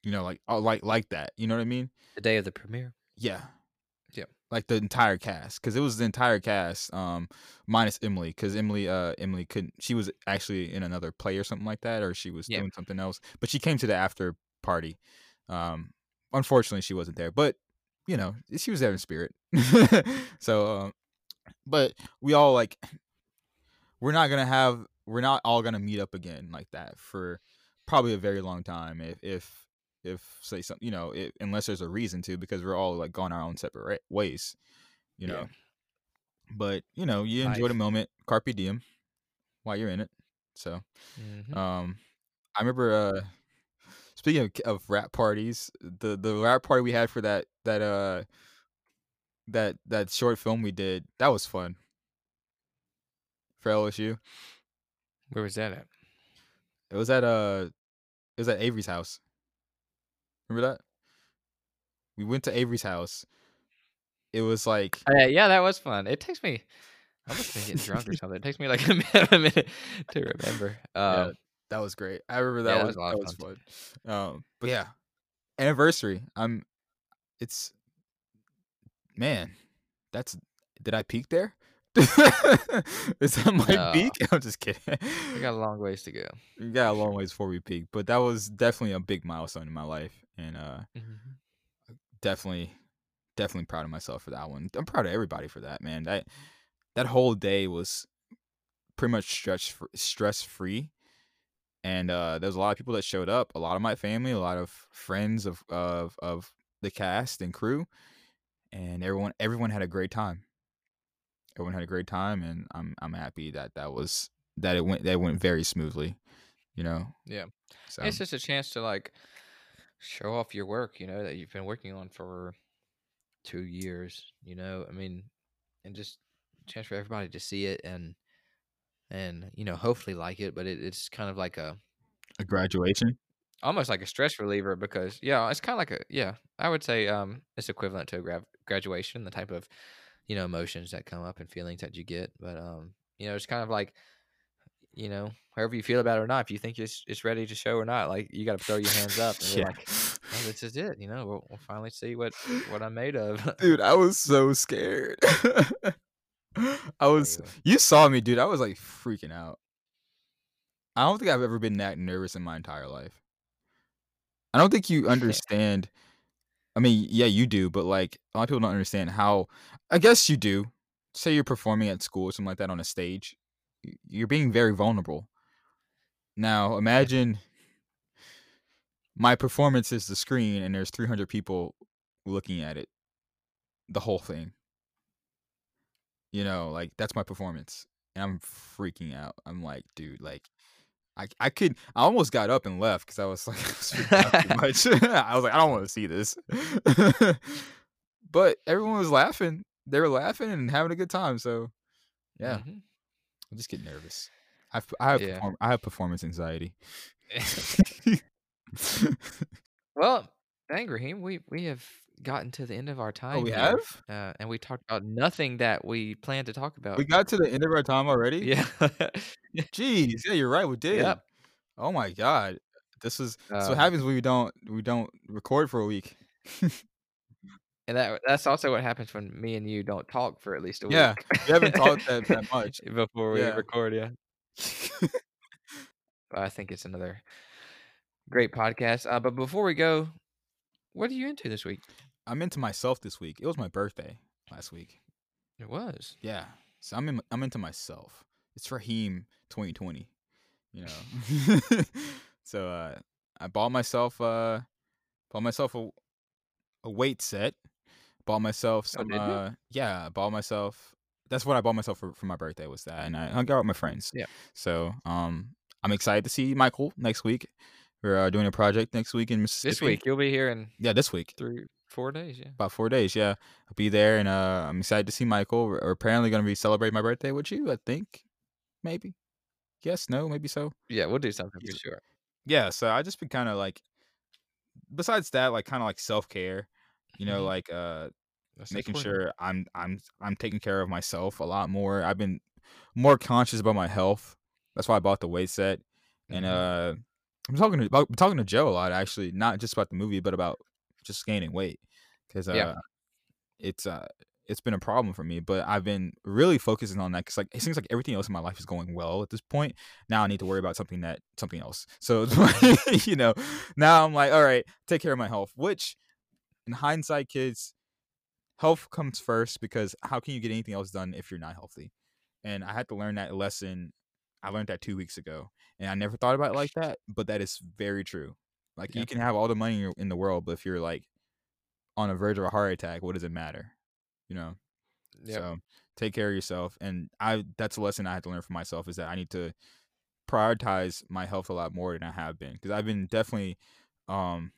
You know, like oh, like like that. You know what I mean? the day of the premiere Yeah. Yep. Like the entire cast, because it was the entire cast, um, minus Emily, because Emily, uh, Emily couldn't. She was actually in another play or something like that, or she was Yeah. doing something else. But she came to the after party. Um, unfortunately, she wasn't there, but you know, she was there in spirit. *laughs* so, um, but we all like, we're not gonna have, we're not all gonna meet up again like that for probably a very long time. If if if say something, you know, it, unless there's a reason to, because we're all like gone our own separate ways, you Yeah. know. But you know, you enjoy the Life. moment, carpe diem, while you're in it. So, Mhm. um, I remember uh, speaking of, of wrap parties, the the wrap party we had for that that uh that that short film we did that was fun for LSU. Where was that at? It was at uh, it was at Avery's house. Remember that? We went to Avery's house. It was like Uh, yeah, that was fun. It takes me. I must have been getting drunk or *laughs* something. It takes me like *laughs* a minute, a minute to remember. Um, that was great. I remember yeah, that that was was a lot that of was fun, fun. Um, but yeah, anniversary. I'm. It's man, that's did I peak there? *laughs* Is that my No. peak? *laughs* I'm just kidding. we got a long ways to go. we got a long ways before we peak, but that was definitely a big milestone in my life, and uh, definitely, definitely proud of myself for that one. I'm proud of everybody for that, man. That that whole day was pretty much stress stress free, and uh, there was a lot of people that showed up. A lot of my family, a lot of friends of of of the cast and crew, and everyone everyone had a great time. Everyone had a great time, and I'm I'm happy that that was that it went that went very smoothly. You know. Yeah. So It's just a chance to like show off your work, you know, that you've been working on for two years. You know, I mean, and just a chance for everybody to see it and and you know hopefully like it. But it, it's kind of like a a graduation. almost like a stress reliever because yeah, it's kind of like a yeah. I would say um it's equivalent to a gra- graduation, the type of you know emotions that come up and feelings that you get. But um you know it's kind of like you know however you feel about it or not. If you think it's it's ready to show or not, like you got to throw your hands up and you're *laughs* yeah. like, oh, this is it. You know, we'll, we'll finally see what what I'm made of. *laughs* dude, I was so scared. *laughs* I was you saw me, dude. I was like freaking out. I don't think I've ever been that nervous in my entire life. I don't think you understand. I mean, yeah, you do, but like a lot of people don't understand how. I guess you do. Say you're performing at school or something like that on a stage, you're being very vulnerable. Now, imagine my performance is the screen and there's 300 people looking at it, the whole thing. You know, like that's my performance. And I'm freaking out. I'm like, dude, like I I could I almost got up and left because I was *laughs* like I was too *laughs* much. *laughs* I was like, I don't want to see this. but everyone was laughing. They were laughing and having a good time. So yeah, Mhm. I just get nervous. I've, I have Yeah. perform- I have performance anxiety. well, dang, Raheem, we we have gotten to the end of our time oh, we here, have? uh, and we talked about nothing that we planned to talk about. We got to the end of our time already? *laughs* yeah. Jeez, yeah, you're right. We did. Yep. Oh my god, this is so. What Um, happens when we don't we don't record for a week? *laughs* And that that's also what happens when me and you don't talk for at least a Yeah, week. Yeah, we haven't talked that that *laughs* much. before we Yeah. record. Yeah, but I think it's another great podcast. Uh, but before we go, what are you into this week? I'm into myself this week. It was my birthday last week. It was. Yeah, so I'm in, I'm into myself. It's Raheem 2020. You know, *laughs* *laughs* so uh, I bought myself uh bought myself a a weight set. Bought myself Oh, some you? uh yeah, I bought myself. That's what I bought myself for, for my birthday was that, and I hung out with my friends. Yeah. So um, I'm excited to see Michael next week. We're uh, doing a project next week in Mississippi. This week you'll be here in Yeah, this week. three, four days. Yeah. About four days, yeah. I'll be there, and uh, I'm excited to see Michael. We're, we're apparently going to be celebrating my birthday with you. I think, maybe, yes, no, maybe so. Yeah, we'll do something for sure. Yeah, so I just been kind of like, besides that, like kind of like self care, you know, Mhm. like uh, That's making sure I'm I'm I'm taking care of myself a lot more. I've been more conscious about my health. That's why I bought the weight set, and Mhm. uh, I'm talking to about, talking to Joe a lot actually, not just about the movie, but about just gaining weight, because uh, Yeah. it's uh it's been a problem for me. But I've been really focusing on that because like it seems like everything else in my life is going well at this point. Now I need to worry about something that something else. So *laughs* you know, now I'm like, all right, take care of my health. Which, in hindsight, kids, health comes first because how can you get anything else done if you're not healthy? And I had to learn that lesson. I learned that two weeks ago, and I never thought about it like *laughs* that. But that is very true. Like Yeah. you can have all the money in the world, but if you're like on a verge of a heart attack, what does it matter? You know. Yep. So take care of yourself. And I that's a lesson I had to learn for myself is that I need to prioritize my health a lot more than I have been. Because I've been definitely um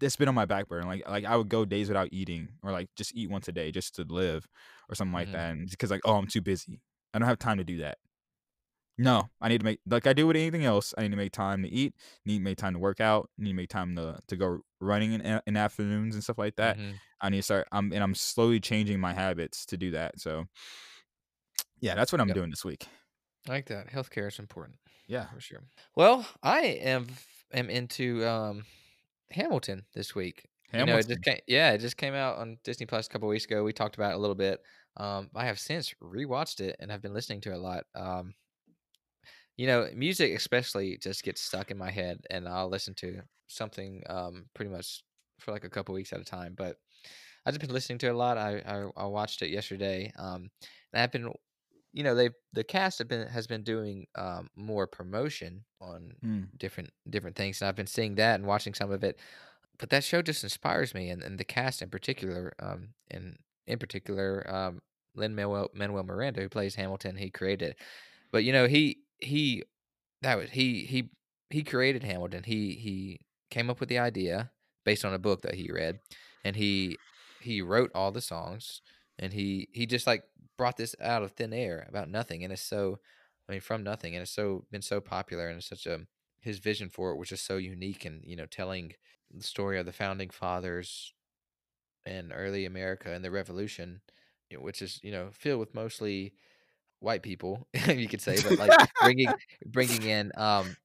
it's been on my back burner. Like like I would go days without eating or like just eat once a day just to live or something like Mhm. that. And because like, oh I'm too busy. I don't have time to do that. No, I need to make like I do with anything else. I need to make time to eat. Need to make time to work out. Need to make time to to go running in, in afternoons and stuff like that. Mhm. I need to start. I'm and I'm slowly changing my habits to do that. So, yeah, that's what I'm Yep. doing this week. I like that. Healthcare is important Yeah, for sure. Well, I am am into um Hamilton this week. You know, it Hamilton. just came, yeah, it just came out on Disney Plus a couple weeks ago. We talked about it a little bit. Um, I have since rewatched it and have been listening to it a lot. Um, you know, music especially just gets stuck in my head, and I'll listen to something um pretty much for like a couple weeks at a time. But I've just been listening to it a lot. I I, I watched it yesterday, um, and I've been, you know, they the cast have been has been doing um more promotion on Mm. different different things, and I've been seeing that and watching some of it. But that show just inspires me, and, and the cast in particular, um, in in particular, um, Lin Manuel Manuel Miranda, who plays Hamilton, he created. it. but you know he he that was he he he created Hamilton. He he came up with the idea based on a book that he read, and he he wrote all the songs, and he he just like brought this out of thin air about nothing, and it's so I mean from nothing, and it's so been so popular, and it's such a his vision for it was just so unique, and you know telling the story of the founding fathers and early America and the Revolution, which is you know filled with mostly white people, *laughs* you could say, but like *laughs* bringing bringing in um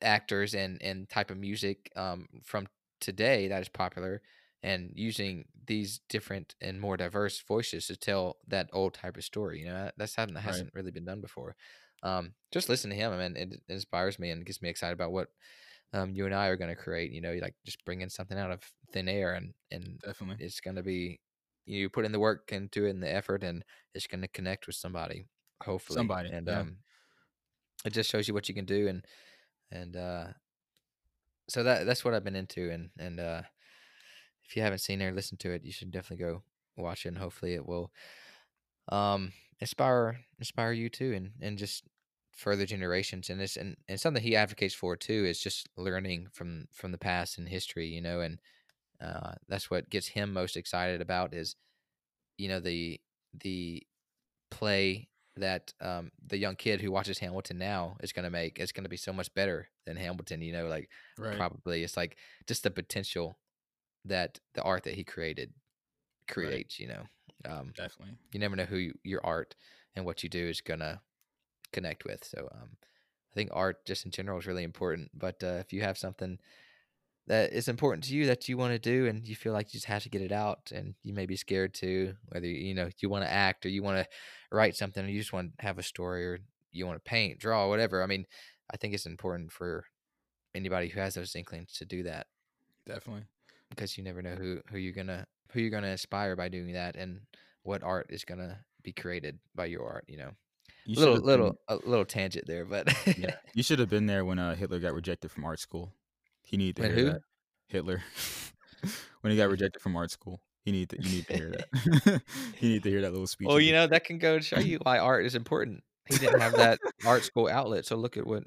actors and and type of music um from today that is popular and using these different and more diverse voices to tell that old type of story you know that's something that hasn't really been done before um just listen to him I mean, it, it inspires me and gets me excited about what um you and I are going to create you know like just bringing something out of thin air and and Definitely. it's going to be you put in the work into it and the effort and it's going to connect with somebody hopefully Somebody, and yeah. um it just shows you what you can do and and uh so that that's what I've been into and and uh if you haven't seen it or listened to it you should definitely go watch it and hopefully it will um inspire inspire you too and and just further generations and it's and, and something he advocates for too is just learning from from the past and history you know and uh that's what gets him most excited about is you know the the play that um the young kid who watches Hamilton now is going to make is going to be so much better than Hamilton you know like Right. probably it's like just the potential that the art that he created creates you know um Definitely. you never know who you, your art and what you do is gonna connect with so um i think art just in general is really important but uh, if you have something that is important to you that you want to do and you feel like you just have to get it out and you may be scared to whether you know you want to act or you want to write something or you just want to have a story or you want to paint draw whatever i mean i think it's important for anybody who has those inklings to do that Definitely. because you never know who who you're gonna who you're gonna inspire by doing that and what art is gonna be created by your art you know You little little been- a little tangent there but yeah. *laughs* You should have been there when uh, Hitler got rejected from art school. He needed to When hear who? that. Hitler. *laughs* when he got *laughs* rejected from art school. He need to you need to hear that. *laughs* you need to hear that little speech. well you know that can go to show you why art is important he didn't have that art school outlet so look at what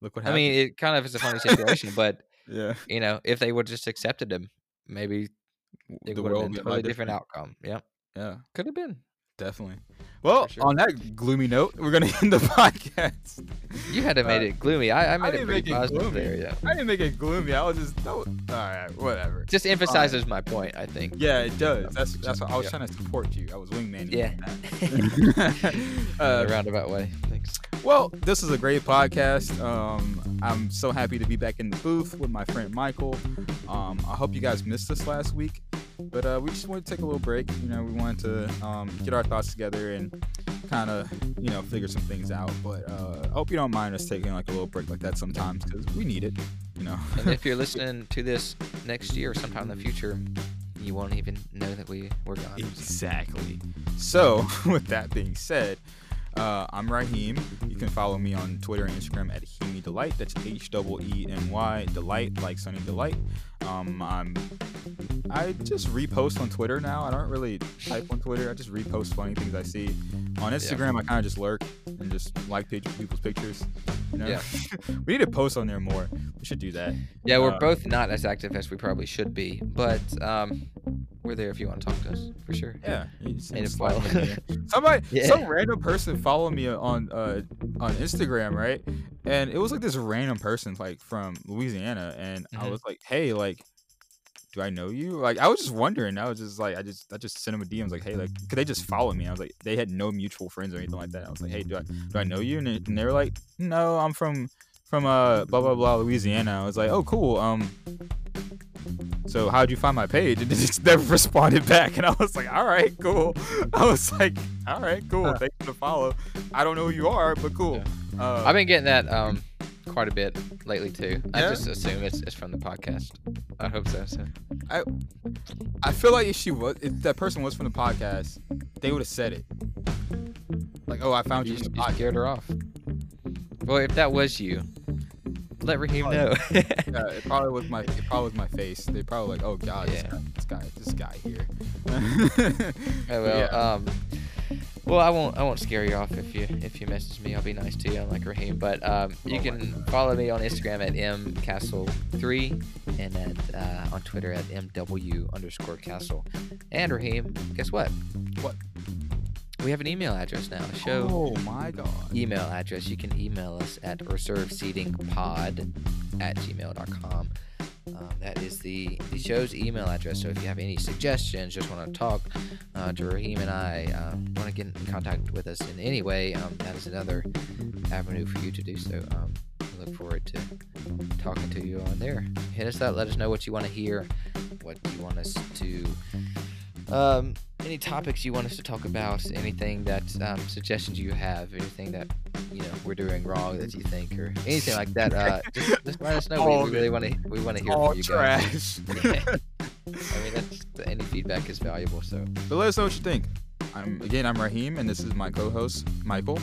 Look what i happened. mean it kind of is a funny situation but yeah. you know if they would just accepted him maybe it would have been a would be a lot totally different outcome yeah Yeah, could have been definitely. Well, sure. on that gloomy note, we're gonna *laughs* end the podcast. you had to Uh, made it gloomy i, I made it pretty make it positive gloomy. there yeah I didn't make it gloomy. I was just no. All right, whatever. just emphasizes my point i think Yeah, it does. That's that's what I was Yeah. trying to support you. I was wingman. Yeah. in *laughs* *laughs* in a uh, roundabout way thanks well, this is a great podcast. Um, I'm so happy to be back in the booth with my friend Michael. Um, I hope you guys missed us last week, but uh, we just wanted to take a little break. You know, we wanted to um, get our thoughts together and kind of, you know, figure some things out. But uh, I hope you don't mind us taking like a little break like that sometimes because we need it. You know. *laughs* And if you're listening to this next year or sometime in the future, you won't even know that we were gone. Exactly. So, *laughs* with that being said, uh, I'm Raheem. You can follow me on Twitter and Instagram at Heemy Delight. That's H double E M Y Delight, like Sunny Delight. Um, I'm I just repost on Twitter now. I don't really type on Twitter. I just repost funny things I see. On Instagram, I kind of just lurk and just like people's pictures. You know? Yeah. *laughs* we need to post on there more. We should do that. Yeah, we're Uh, both not as active as we probably should be, but um, we're there if you want to talk to us for sure. Yeah, you just Made it follow. Somebody, *laughs* Yeah. some random person followed me on uh on Instagram, right? And it was like this random person, like from Louisiana, and I Mhm. was like, "Hey, like, do I know you?" Like, I was just wondering. I was just like, I just, I just sent him a DM. I was like, "Hey, like, could they just follow me?" I was like, they had no mutual friends or anything like that. I was like, "Hey, do I, do I know you?" And they, and they were like, "No, I'm from, from uh, blah blah blah, Louisiana." I was like, "Oh, cool. Um." So how'd you find my page? And *laughs* they just never responded back. And I was like, all right, cool. *laughs* I was like, all right, cool. Thanks for the follow. I don't know who you are, but cool. Uh, I've been getting that um quite a bit lately too. I Yeah? just assume it's, it's from the podcast. I hope so. so. I feel like if she was, if that person was from the podcast, they would have said it. Like, oh, I found you, You, from you scared her off. Well, if that was you, let Raheem know. Yeah, it *laughs* probably was my, it probably was my face. They probably like, oh god, Yeah. this, guy, this guy, this guy here. *laughs* Oh, well, Yeah. um, Well, I won't. I won't scare you off if you if you message me. I'll be nice to you, unlike Raheem. But um, you can follow me on Instagram at mcastle3 and at uh, on Twitter at mw underscore castle. And Raheem, guess what? What? We have an email address now. Show Oh my god. email address. You can email us at reserveseatingpod at gmail.com. Um, that is the, the show's email address. So if you have any suggestions, just want to talk uh, to Raheem and I, uh, want to get in contact with us in any way, um, that is another avenue for you to do so. Um, look forward to talking to you on there. Hit us up. Let us know what you want to hear, what you want us to um, any topics you want us to talk about, anything that um, suggestions you have, anything that you know we're doing wrong that you think, or anything like that. Uh, *laughs* just, just let us know. All We, we really want to we want to hear from you guys. *laughs* I mean, that's any feedback is valuable. So but let us know what you think. I'm again. I'm Raheem, and this is my co-host Michael.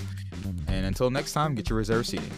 And until next time, get your reserve seating.